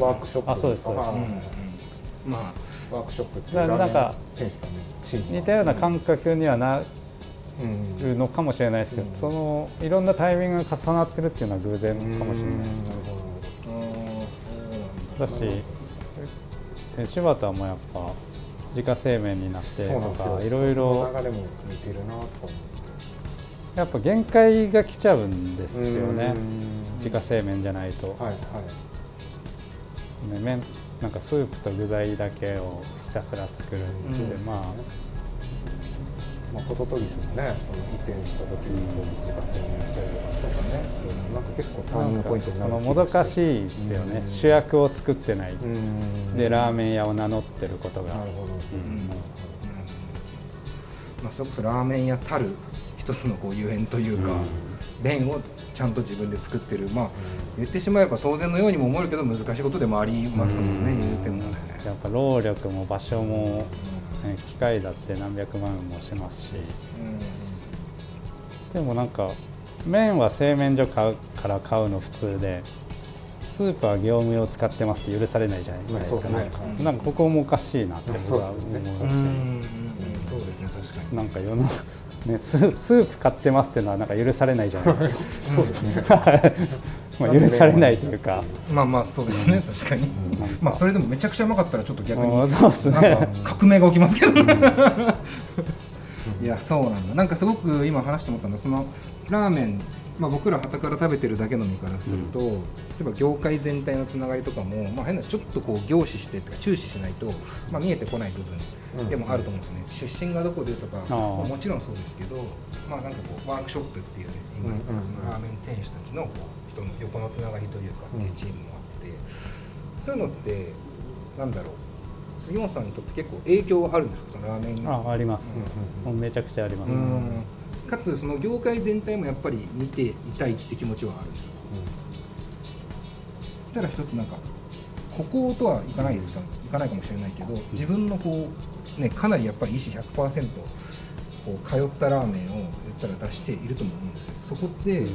ワークショップあそうですそうです。はいうんうん。まワークショップってだからなんか似たような感覚にはなるのかもしれないですけど、そのいろんなタイミングが重なってるっていうのは偶然かもしれないですね。だ。しで柴田もやっぱ自家製麺になってとかいろいろやっぱ限界が来ちゃうんですよね自家製麺じゃないと、はいはいね、麺なんかスープと具材だけをひたすら作るんで、うん。まあまあ、ホトトギスもねその移転した時にこう自家製麺やったりとかそうだね。なんか結構ターニングポイントになるそのもどかしいですよね、主役を作ってない、でラーメン屋を名乗ってることが。なるほど、うん。まあ、それこそラーメン屋たる一つのこうゆえんというか、麺をちゃんと自分で作ってる。まあ言ってしまえば当然のようにも思えるけど難しいことでもありますもんね、言うてもね。やっぱ労力も場所も、ね、機械だって何百万もしますし、でもなんか麺は製麺所買うから買うの普通でスープは業務用使ってますって許されないじゃないですか、ね。なんかここもおかしいなって僕は思うし、そうですね確かに。なんか世のねスースープ買ってますっていうのはなんか許されないじゃないですか。そうですね。まあ許されないというか。まあまあそうですね、確かに、まあそれでもめちゃくちゃうまかったらちょっと逆にうん。そうっすね。革命が起きますけど。いやそうなんだ。なんかすごく今話して思ったのはそのラーメンまあ、僕ら旗から食べてるだけの身からすると、例えば業界全体のつながりとかも、まあ、変なちょっとこう凝視してとか注視しないと、まあ、見えてこない部分でもあると思うんですよね、出身がどこでとかまあもちろんそうですけど、まあ、なんかこうワークショップっていうね今言ったそのラーメン店主たちのこう人の横のつながりというかっていうチームもあって、そういうのってなんだろう。杉本さんにとって結構影響はあるんですか？そのラーメン。にああります、もうめちゃくちゃあります、ねうん。かつその業界全体もやっぱり見ていたいって気持ちはあるんですか、たら一つなんかこことはいかないですか、いかないかもしれないけど自分のこうねかなりやっぱり意思100%こう通ったラーメンを言ったら出していると思うんですよ。そこってこ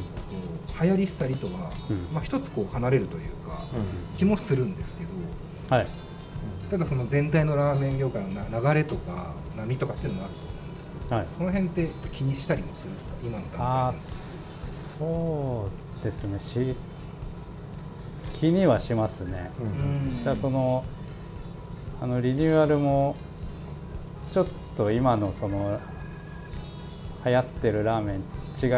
う流行り廃りとは、うん。まあ、一つこう離れるというか、気もするんですけどはい。ただその全体のラーメン業界のな流れとか波とかっていうのもあると思うんですけど、はい。その辺って気にしたりもするんですか？今の段階で。ああそうですね。し気にはしますね、うん。だそのあのリニューアルもちょっと今のその流行ってるラーメン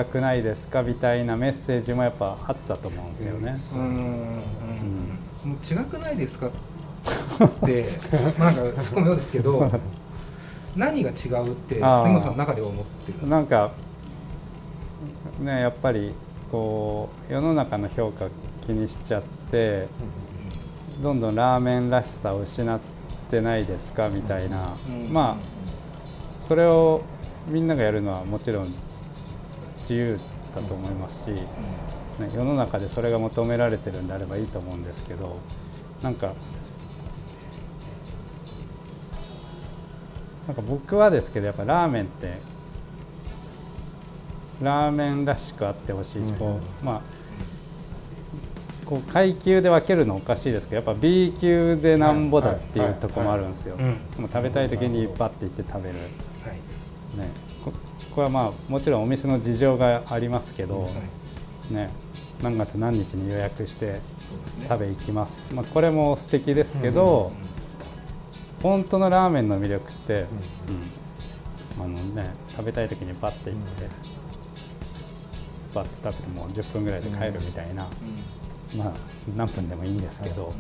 違くないですかみたいなメッセージもやっぱあったと思うんですよね。うん。うん。うん。違くないですか？ってまあなんか突っ込むようですけど 何が違うって杉本さんの中では思ってるんですなんかねやっぱりこう世の中の評価気にしちゃってどんどんラーメンらしさを失ってないですかみたいな、うん。まあそれをみんながやるのはもちろん自由だと思いますし、ね、世の中でそれが求められてるんであればいいと思うんですけどなんかなんか僕はですけどやっぱラーメンってラーメンらしくあってほしいし、こうまあこう階級で分けるのおかしいですけどやっぱ B 級でなんぼだっていうところもあるんですよ。もう食べたい時にバッて行って食べる。はい。ね、ここれはまあもちろんお店の事情がありますけど、はい。ね、何月何日に予約して食べ行きます、まあ、これも素敵ですけど、本当のラーメンの魅力って、うん。あのね、食べたい時にバッて行って、バッて食べてもう10分ぐらいで帰るみたいな、まあ何分でもいいんですけど、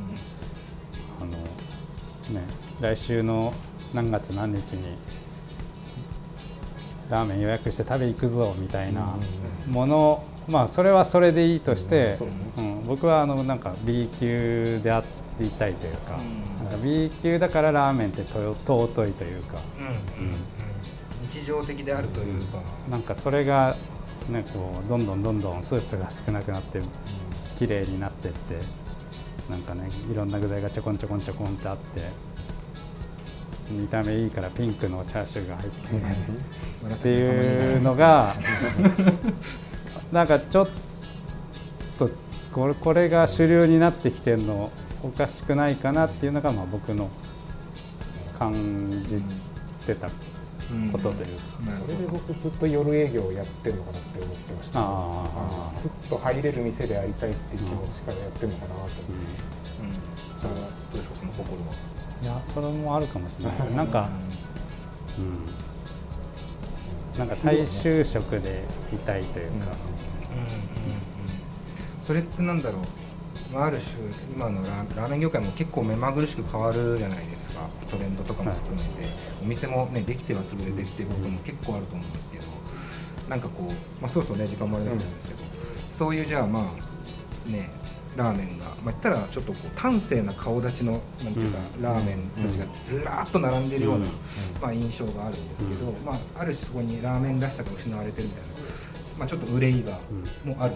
あのね、来週の何月何日にラーメン予約して食べ行くぞみたいなもの、まあそれはそれでいいとして、うん僕はあのなんか B 級でありたいというか,、なんか B 級だからラーメンって尊いというか、うんうんうん。日常的であるというか、なんかそれが、ね、こうどんどんどんどんスープが少なくなって綺麗になってってなんかねいろんな具材がちょこんちょこんちょこんってあって見た目いいからピンクのチャーシューが入って、っていうのがなんかちょっとこれこれが主流になってきてるのおかしくないかなっていうのがまあ僕の感じてたことというか、それで僕ずっと夜営業やってるのかなって思ってました、ああのスッと入れる店でありたいっていう気持ちからやってるのかなと。思って、それはどうですかその心はいやそれもあるかもしれないですなんか、うん、なんか大衆食でいたいというか、それってなんだろう。まあある種今のラーメン業界も結構目まぐるしく変わるじゃないですか。トレンドとかも含めて、お店もねできては潰れてっていうことも結構あると思うんですけど。なんかこう、まあ、そろそろね時間もあれですけど、そういうじゃあまあねラーメンが、まあ、言ったらちょっとこう端正な顔立ちのなんていうか、ラーメンたちがずらーっと並んでるような、まあ、印象があるんですけど、まあ、ある種そこにラーメンらしさが失われてるみたいな、まあ、ちょっと憂いがもある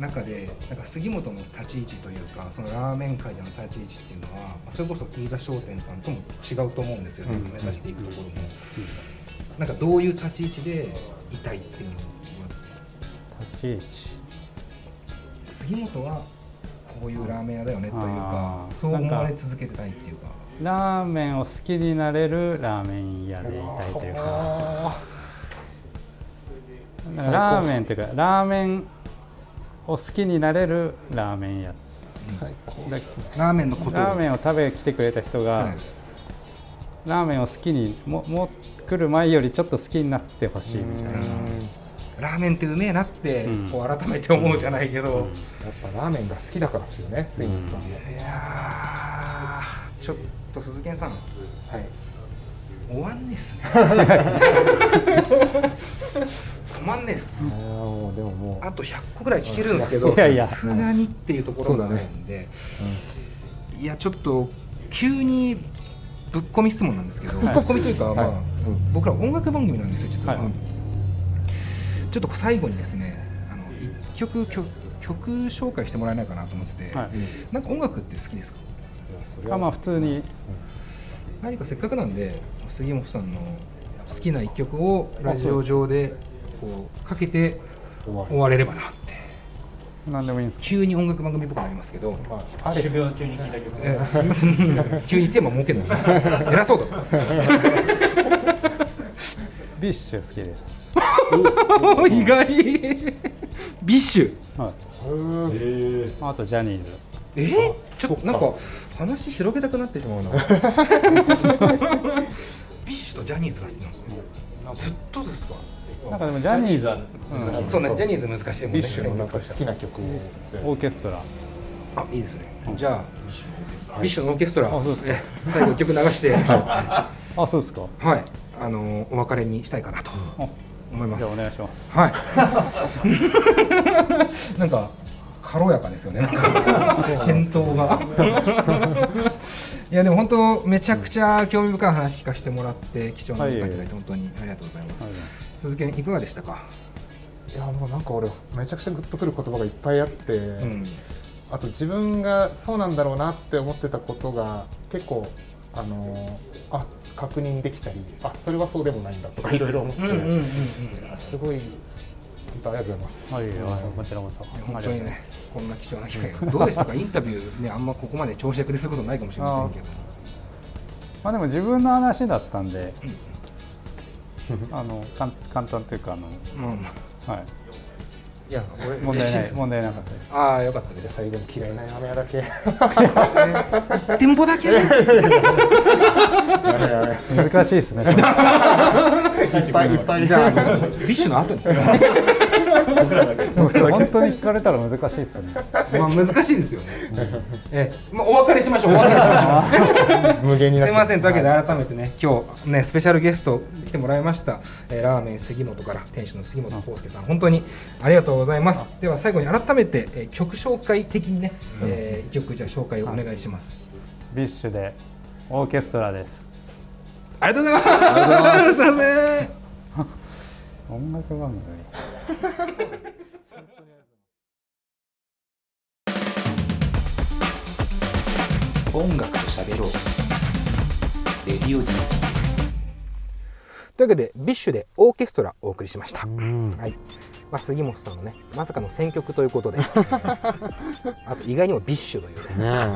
中でなんか杉本の立ち位置というかそのラーメン界での立ち位置っていうのは、まあ、それこそ飯田商店さんとも違うと思うんですよね、目指していくところも。なんかどういう立ち位置でいたいっていうのは立ち杉本はこういうラーメン屋だよねというかそう思われ続けてたいっていうか。ラーメンを好きになれるラーメン屋でいたいというか。ラーメンというかラーメンを好きになれるラーメン屋。最高ですね。ラーメンのことを。ラーメンを食べに来てくれた人が、はい。ラーメンを好きにももう来る前よりちょっと好きになってほしいみたいなラーメンってうめえなってうん。こう改めて思うじゃないけど、やっぱラーメンが好きだからですよね杉本さんも、いやーちょっと鈴研さん。はい。終わんねえっすね。止まんねえっす。あーもうでももう。あと100個ぐらい聞けるんですけどさすがにっていうところがあるん。で、いやちょっと急にぶっ込み質問なんですけど、ぶっ込みというか、まあはい。僕ら音楽番組なんですよ実は、はいちょっと最後にですねあの一曲曲曲紹介してもらえないかなと思ってて、はい。なんか音楽って好きですか？あまあ普通に。何かせっかくなんで杉本さんの好きな一曲をラジオ上でこうかけて終われればなって。何でもいいんですか？急に音楽番組っぽくなりますけど、あれ。えーすみません。急にテーマ設けるの。偉そうだぞ BiSH 好きです、意外 BiSH はいあとジャニーズえー、ちょっとなんか話広げたくなってしまうなビッシュとジャニーズが好きなんですねずっとですかなんかでもジャニーズは、うんそうねジャニーズ難しいもんね BiSH のなんか好きな曲オーケストラあいいですねじゃあ BiSH のオーケストラあそうですかえ最後曲流してあそうですかはいあのお別れにしたいかなとあ思います。お願いします。はい。なんか軽やかですよね。返答が。いやでも本当めちゃくちゃ興味深い話聞かせてもらって貴重な時間いただいて本当にありがとうございます、はい。鈴木いかがでしたか、いやもうなんか俺めちゃくちゃグッとくる言葉がいっぱいあって、うん。あと自分がそうなんだろうなって思ってたことが結構あのーあ確認できたりあそれはそうでもないんだとかいろいろ思って、うんうんうんうん。いやすごい本当ありがとうございます。はい、はい、こちらこそ。本当にねこんな貴重な機会。がどうでしたか？インタビューねあんまここまで長尺ですることないかもしれませんけど。まあでも自分の話だったんで、あの 簡単というかあの、はい、いや俺問題ない問題なかったです。ああよかったです最後に嫌いなラーメン屋一店舗だけ難しいですね。いっぱいいっぱいじゃあ BiSH の後にでもそれ本当に聞かれたら難しいですよね。まあ難しいですよね。え、まあお別れしましょう。お別れしましょう。無限にすみませんというわけで改めてね今日ねスペシャルゲスト来てもらいました、えーラーメン杉本から店主の杉本康介さん本当にありがとうございます。では最後に改めて、えー曲紹介的にね、えー一曲じゃあ紹介をお願いします。 BiSH でオーケストラです。ありがとうございます。音楽番組。音楽と喋ろう。 Radio D というわけで BiSH でオーケストラお送りしました。はい。まあ、杉本さんのねまさかの選曲ということで、え ーあと意外にも BiSH というね。ね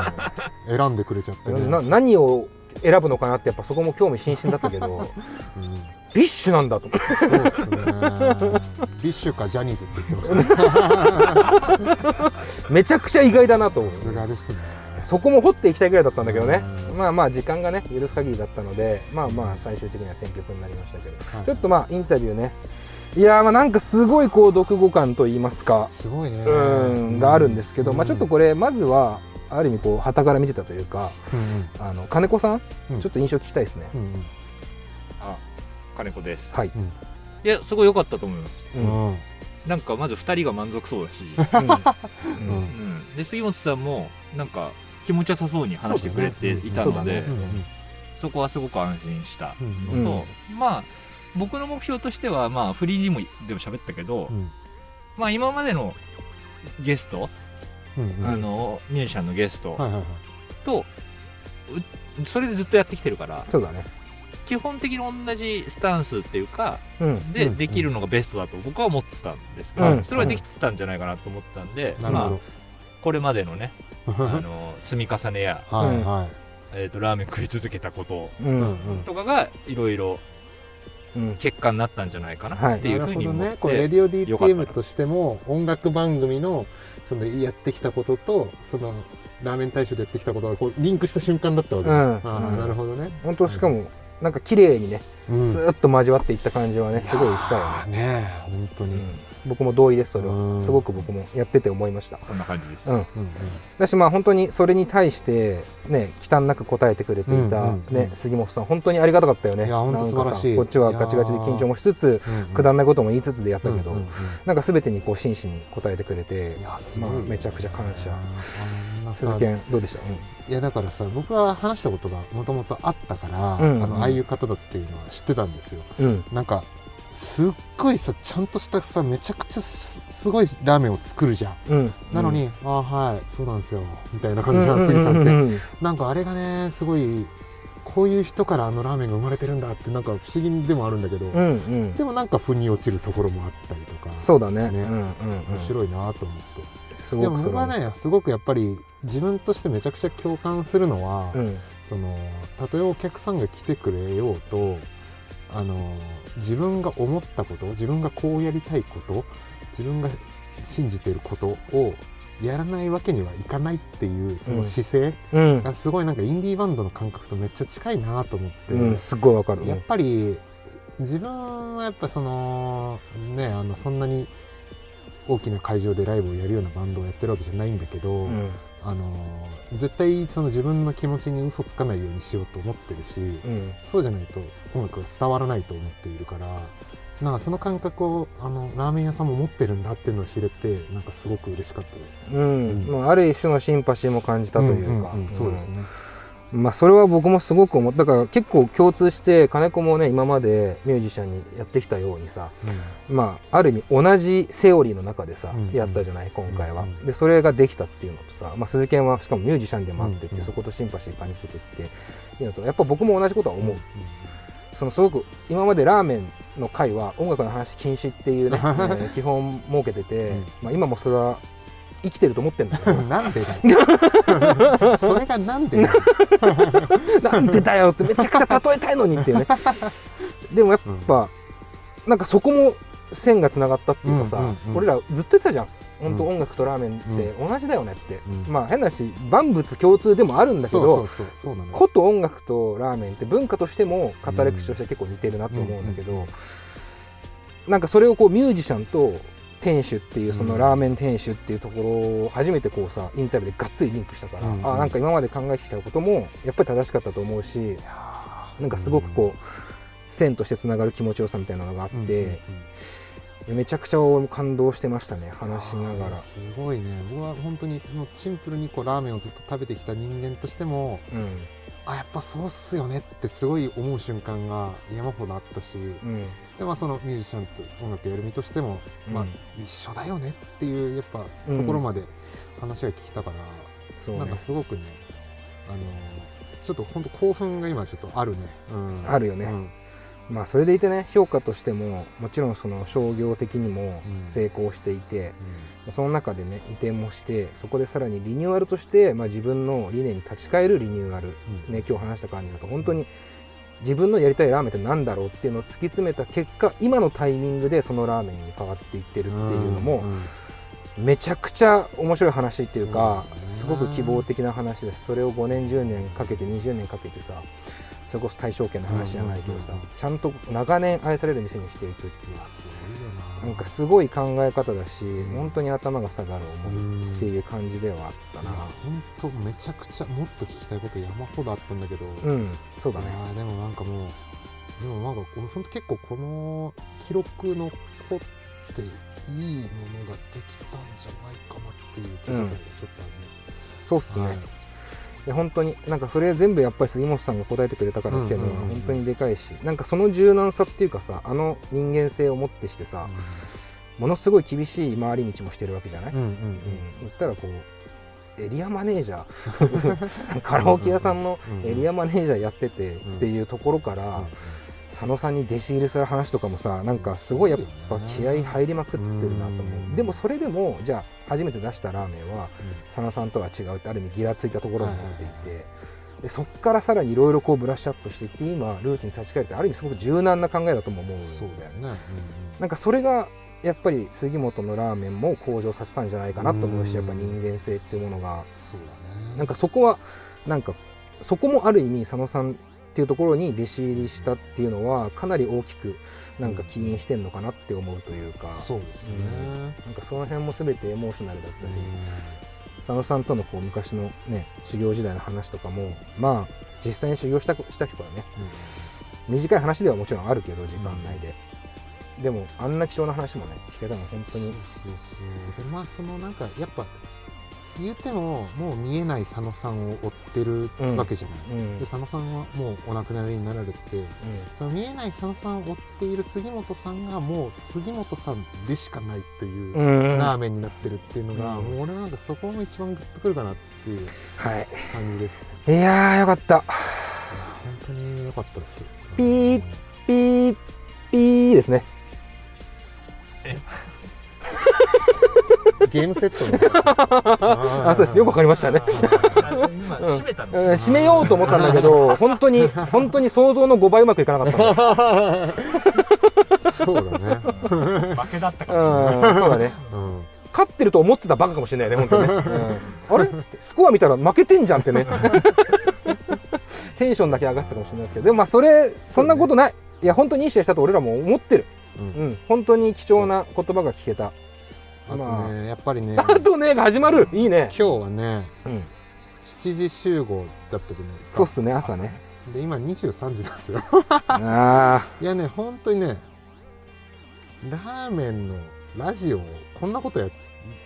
え。選んでくれちゃってね。な何を選ぶのかなってやっぱそこも興味津々だったけど BiSH なんだと。思ってそうですね。 BiSH かジャニーズって言ってましたね。めちゃくちゃ意外だなと。思うさすがですね。そこも掘っていきたいぐらいだったんだけどね。まあまあ時間がね許す限りだったのでまあまあ最終的には選曲になりましたけど、はい。ちょっとまあインタビューね。いやーまあなんかすごいこう読後感と言いますか。すごいね。うんがあるんですけど、うん。まあちょっとこれまずはある意味こう旗から見てたというかうんあの金子さん、うん。ちょっと印象聞きたいですね、うんあ金子です。はい、いやすごい良かったと思います。ううん。んうん。なんかまず2人が満足そうだし、うん。うん、で杉本さんもなんか気持ちよさそうに話してくれていたのでそこはすごく安心した。うん。のと、まあ僕の目標としてはまあフリーにもでも喋ったけど、うん。まあ今までのゲスト、うんうん。あのミュージシャンのゲスト。はいはいはい。と、うそれでずっとやってきてるからそうだね。基本的に同じスタンスっていうかうん。うん。でできるのがベストだと僕は思ってたんですけど、うん。それはできてたんじゃないかなと思ったんで、まあなるほこれまでのねど あの積み重ねや、はいはい。えー、とラーメン食い続けたことううんん。とかがいろいろうん結果になったんじゃないかなはい。っていうふうに思って、ね。このレディオ DTM としても音楽番組のそのやってきたこととそのラーメン大賞でやってきたことがこうリンクした瞬間だったわけだ、うん。あーなるほどね、本当しかもなんか綺麗にねうん。スーッと交わっていった感じはねすごいしたよね、ねえ本当に、うん僕も同意ですそれうん。はすごく僕もやってて思いました。そんな感じです、うん。うんうん。だしまあ本当にそれに対してね忌憚なく答えてくれていた、うんうんうんね杉本さん本当にありがたかったよね。いや本当素晴らしい。さこっちはガチガチで緊張もしつつうんうん。くだんないことも言いつつでやったけど、うんうんうん。なんか全てにこう真摯に答えてくれていやすごい。まあ、めちゃくちゃ感謝。鈴研どうでした、いやだからさ僕は話したことがもともとあったから、うんあのああいう方だっていうのは知ってたんですよ。うんうん。なんかすっごいさちゃんとしたさめちゃくちゃすすごいラーメンを作るじゃん。うん。なのに、ああはいそうなんですよみたいな感じじゃん杉さんって、うんうん。うんなんかあれがねすごいこういう人からあのラーメンが生まれてるんだってなんか不思議でもあるんだけど、うんうん。でもなんか腑に落ちるところもあったりとか。そうだね。ね。うんうんうん。面白いなと思って、すでも僕はねすごくやっぱり自分としてめちゃくちゃ共感するのは、うん。そのたとえお客さんが来てくれようとあの自分が思ったこと自分がこうやりたいこと自分が信じていることをやらないわけにはいかないっていうその姿勢うん。がすごいなんかインディーバンドの感覚とめっちゃ近いなと思って、うん。すっごいわかる。やっぱり自分はやっぱそのねあのそんなに大きな会場でライブをやるようなバンドをやってるわけじゃないんだけど、うん。あの絶対その自分の気持ちに嘘つかないようにしようと思ってるし、うん。そうじゃないと音楽が伝わらないと思っているからなんかその感覚をあのラーメン屋さんも持ってるんだっていうのを知れてなんかすごく嬉しかったです。うん。うん。まあ、ある一種のシンパシーも感じたというか、んんん。そうですね。まあそれは僕もすごく思った。だから結構共通して金子もね今までミュージシャンにやってきたようにさまあある意味同じセオリーの中でさ、うんやったじゃない今回は、うんうんでそれができたっていうのとさ、まあ、鈴研はしかもミュージシャンでもあってって、うんうん。そことシンパシー感じててっていうのとやっぱ僕も同じことは思う、そのすごく今までラーメンの会は音楽の話禁止っていうね、えー基本設けてて、うん。まあ、今もそれは生きてると思ってるんだなんでだよ。それがなんでだよ。なんでだよってめちゃくちゃ例えたいのにっていうね。でもやっぱ、なんかそこも線がつながったっていうかさ、うんうんうん。俺らずっと言ってたじゃん。本当うん音楽とラーメンって同じだよねって、うん。まあ変なし万物共通でもあるんだけどこと音楽とラーメンって文化としても語り口として結構似てるなと思うんだけど、うんうん。なんかそれをこうミュージシャンと店主っていうそのうん。ラーメン店主っていうところを初めてこうさインタビューでがっつりリンクしたから、うんうん。あなんか今まで考えてきたこともやっぱり正しかったと思うしなんかすごくこう線としてつながる気持ちよさみたいなのがあって、めちゃくちゃ感動してましたね話しながら。すごいね。僕は本当にもうシンプルにこうラーメンをずっと食べてきた人間としてもうんあやっぱそうっすよねってすごい思う瞬間が山ほどあったし、うん。でまあそのミュージシャンと音楽やる身としても、まあうん一緒だよねっていうやっぱうんところまで話が聞けたから、そうねなんかすごくねあのちょっと本当興奮が今ちょっとあるね、うん。あるよねうん。まあそれでいてね評価としてももちろんその商業的にもうん。成功していて、その中でね移転もしてそこでさらにリニューアルとして、まあ、自分の理念に立ち返るリニューアル、ね、今日話した感じだと本当に自分のやりたいラーメンって何だろうっていうのを突き詰めた結果今のタイミングでそのラーメンに変わっていってるっていうのも、めちゃくちゃ面白い話っていうかすごく希望的な話だしそれを5年10年かけて20年かけてさそれこそ大正圏の話じゃないけどさ、ちゃんと長年愛される店にしていくっていうな。んかすごい考え方だし本当に頭が下がる思いっていう感じではあったな。本当めちゃくちゃもっと聞きたいこと山ほどあったんだけど。うんそうだね。でもなんかもうでもなんか俺本当結構この記録残っていいものができたんじゃないかなっていう手応えがちょっとあります、そうっすね、はいで本当になんかそれ全部やっぱり杉本さんが答えてくれたからっていうのはうんうん。うんうん本当にでかいしなんかその柔軟さっていうかさあの人間性をもってしてさ、ものすごい厳しい回り道もしてるわけじゃない、うんうんうん。言ったらこうエリアマネージャー。カラオケ屋さんのエリアマネージャーやっててっていうところから、佐野さんに弟子入りする話とかもさなんかすごいやっぱ気合入りまくってるなと思う、でもそれでもじゃあ初めて出したラーメンは佐野さんとは違うってある意味ギラついたところになっていて、でそこからさらにいろいろこうブラッシュアップしていって今ルーツに立ち返ってある意味すごく柔軟な考えだとも思うんだよそうだよね、なんかそれがやっぱり杉本のラーメンも向上させたんじゃないかなと思うしうん。やっぱ人間性っていうものが。そうだね。なんかそこはなんかそこもある意味佐野さんっていうところに弟子入りしたっていうのはかなり大きくなんか起因してんのかなって思うというか、そうですね、うんなんかその辺も全てエモーショナルだったり、佐野さんとのこう昔のね修行時代の話とかもまあ実際に修行したした人はね、短い話ではもちろんあるけど時間内で、でもあんな貴重な話もね聞けたのは本当に。そうそうそう。でまあそのなんかやっぱ言うてももう見えない佐野さんを追ってるわけじゃない、うん。で佐野さんはもうお亡くなりになられて、その見えない佐野さんを追っている杉本さんがもう杉本さんでしかないといううん。ラーメンになってるっていうのが、うん。もう俺なんかそこも一番グッとくるかなっていうはい。感じです、いやーよかった。本当に良かったです。ピーピーピーですねゲームセットのあそうです。よくわかりましたね。閉めたの、うん締めようと思ったんだけど本当に本当に想像の5倍うまくいかなかったそうだね。負けだったかうんら、そうだね。うん。勝ってると思ってたバカかもしれないね本当ね、うん。あれ？っつってスコア見たら負けてんじゃんってね。テンションだけ上がってたかもしれないですけど。でもまあそれそんなことない、いや本当にいい試合したと俺らも思ってる。うん。うん。本当に貴重な言葉が聞けたあとね、まあ。やっぱりねあとねが始まる。いいね。今日はねうん。7時集合だったじゃないですか。そうっすね朝ね。で今23時ですよ。あいやね本当にねラーメンのラジオをこんなことや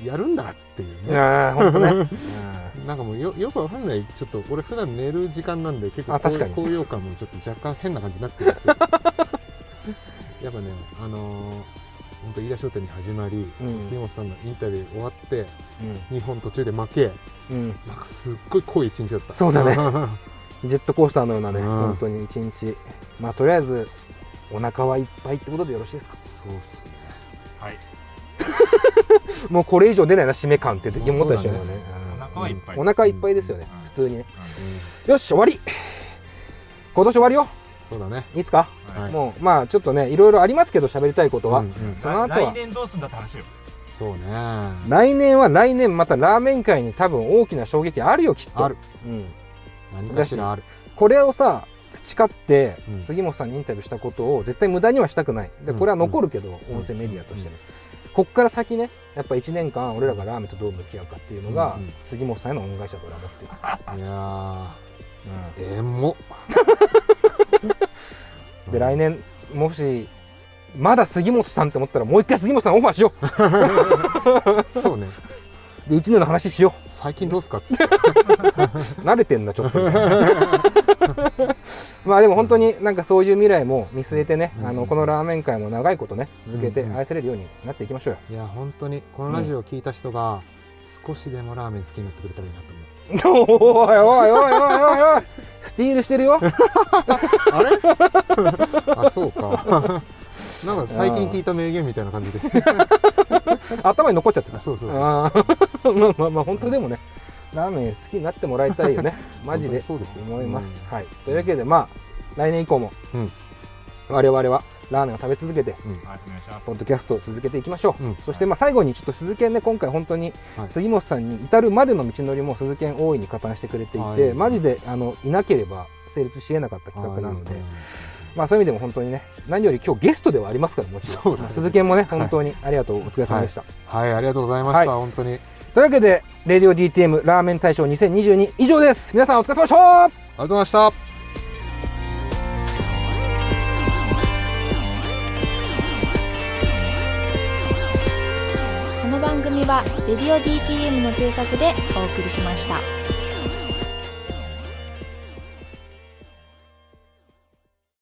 やるんだっていうね。あいやー本当ね。なんかもうよよくわかんないちょっと俺普段寝る時間なんで結構高揚感もちょっと若干変な感じになってるんですよ。やっぱねあのー本当飯田商店に始まり、うん。杉本さんのインタビュー終わってうん。日本途中で負け。うん。なんかすっごい濃い一日だった。そうだね。ジェットコースターのようなね、うん。本当に一日、まあとりあえずお腹はいっぱいってことでよろしいですか？そうっすね。はい。もうこれ以上出ないな締め感って思ったでしょうね。お腹はいっぱい。うんお腹いっぱいですよね、うん。普通にね。よし終わり。今年終わりよ。そうだね。いいですか？はい。もうまあちょっとねいろいろありますけど喋りたいことは、うんうん。その後は。来年どうすんだって話よ。そうね。来年は来年またラーメン界に多分大きな衝撃あるよきっと。ある。うん。何かしらある。これをさ培ってうん。杉本さんにインタビューしたことを絶対無駄にはしたくない。でうん。これは残るけど、音声メディアとしてね、こっから先ねやっぱ1年間俺らがラーメンとどう向き合うかっていうのが、うんうん。杉本さんへの恩返しだと俺は思ってる、いやー。えもで来年もしまだ杉本さんって思ったらもう一回杉本さんオファーしよそうね。うで1年の話しよ最近どうすかっつって。う慣れてんなちょっとまあでも本当になんかそういう未来も見据えてね、うんあのこのラーメン界も長いことね続けてうんうん愛されるようになっていきましょうよ。いや本当にこのラジオを聞いた人が少しでもラーメン好きになってくれたらいいなと思うおいおいおいおいおいおいスティールしてるよあれあそうかなんか最近聞いた名言みたいな感じで頭に残っちゃってたそうそうそうあまあまあまあ本当でもねラーメン好きになってもらいたいよねマジでそうですよ思います、はいというわけでまあ来年以降も、うん我々はラーメンを食べ続けてはいお願いします。ポッドキャストを続けていきましょう、うん。そしてまあ最後にちょっと鈴研ね今回本当にはい杉本さんに至るまでの道のりも鈴研大いに加担してくれていて、はい。マジであのいなければ成立し得なかった企画なので、はいまあそういう意味でも本当にね何より今日ゲストではありますからもちろん。ね。鈴研もね本当にありがとう、お疲れ様でした、はい。ありがとうございました、はい。本当に。というわけで「レディオ DTM ラーメン大賞2022」以上です。皆さんお疲れ様でした。ありがとうございましたは「レディオ DTM」の制作でお送りしました。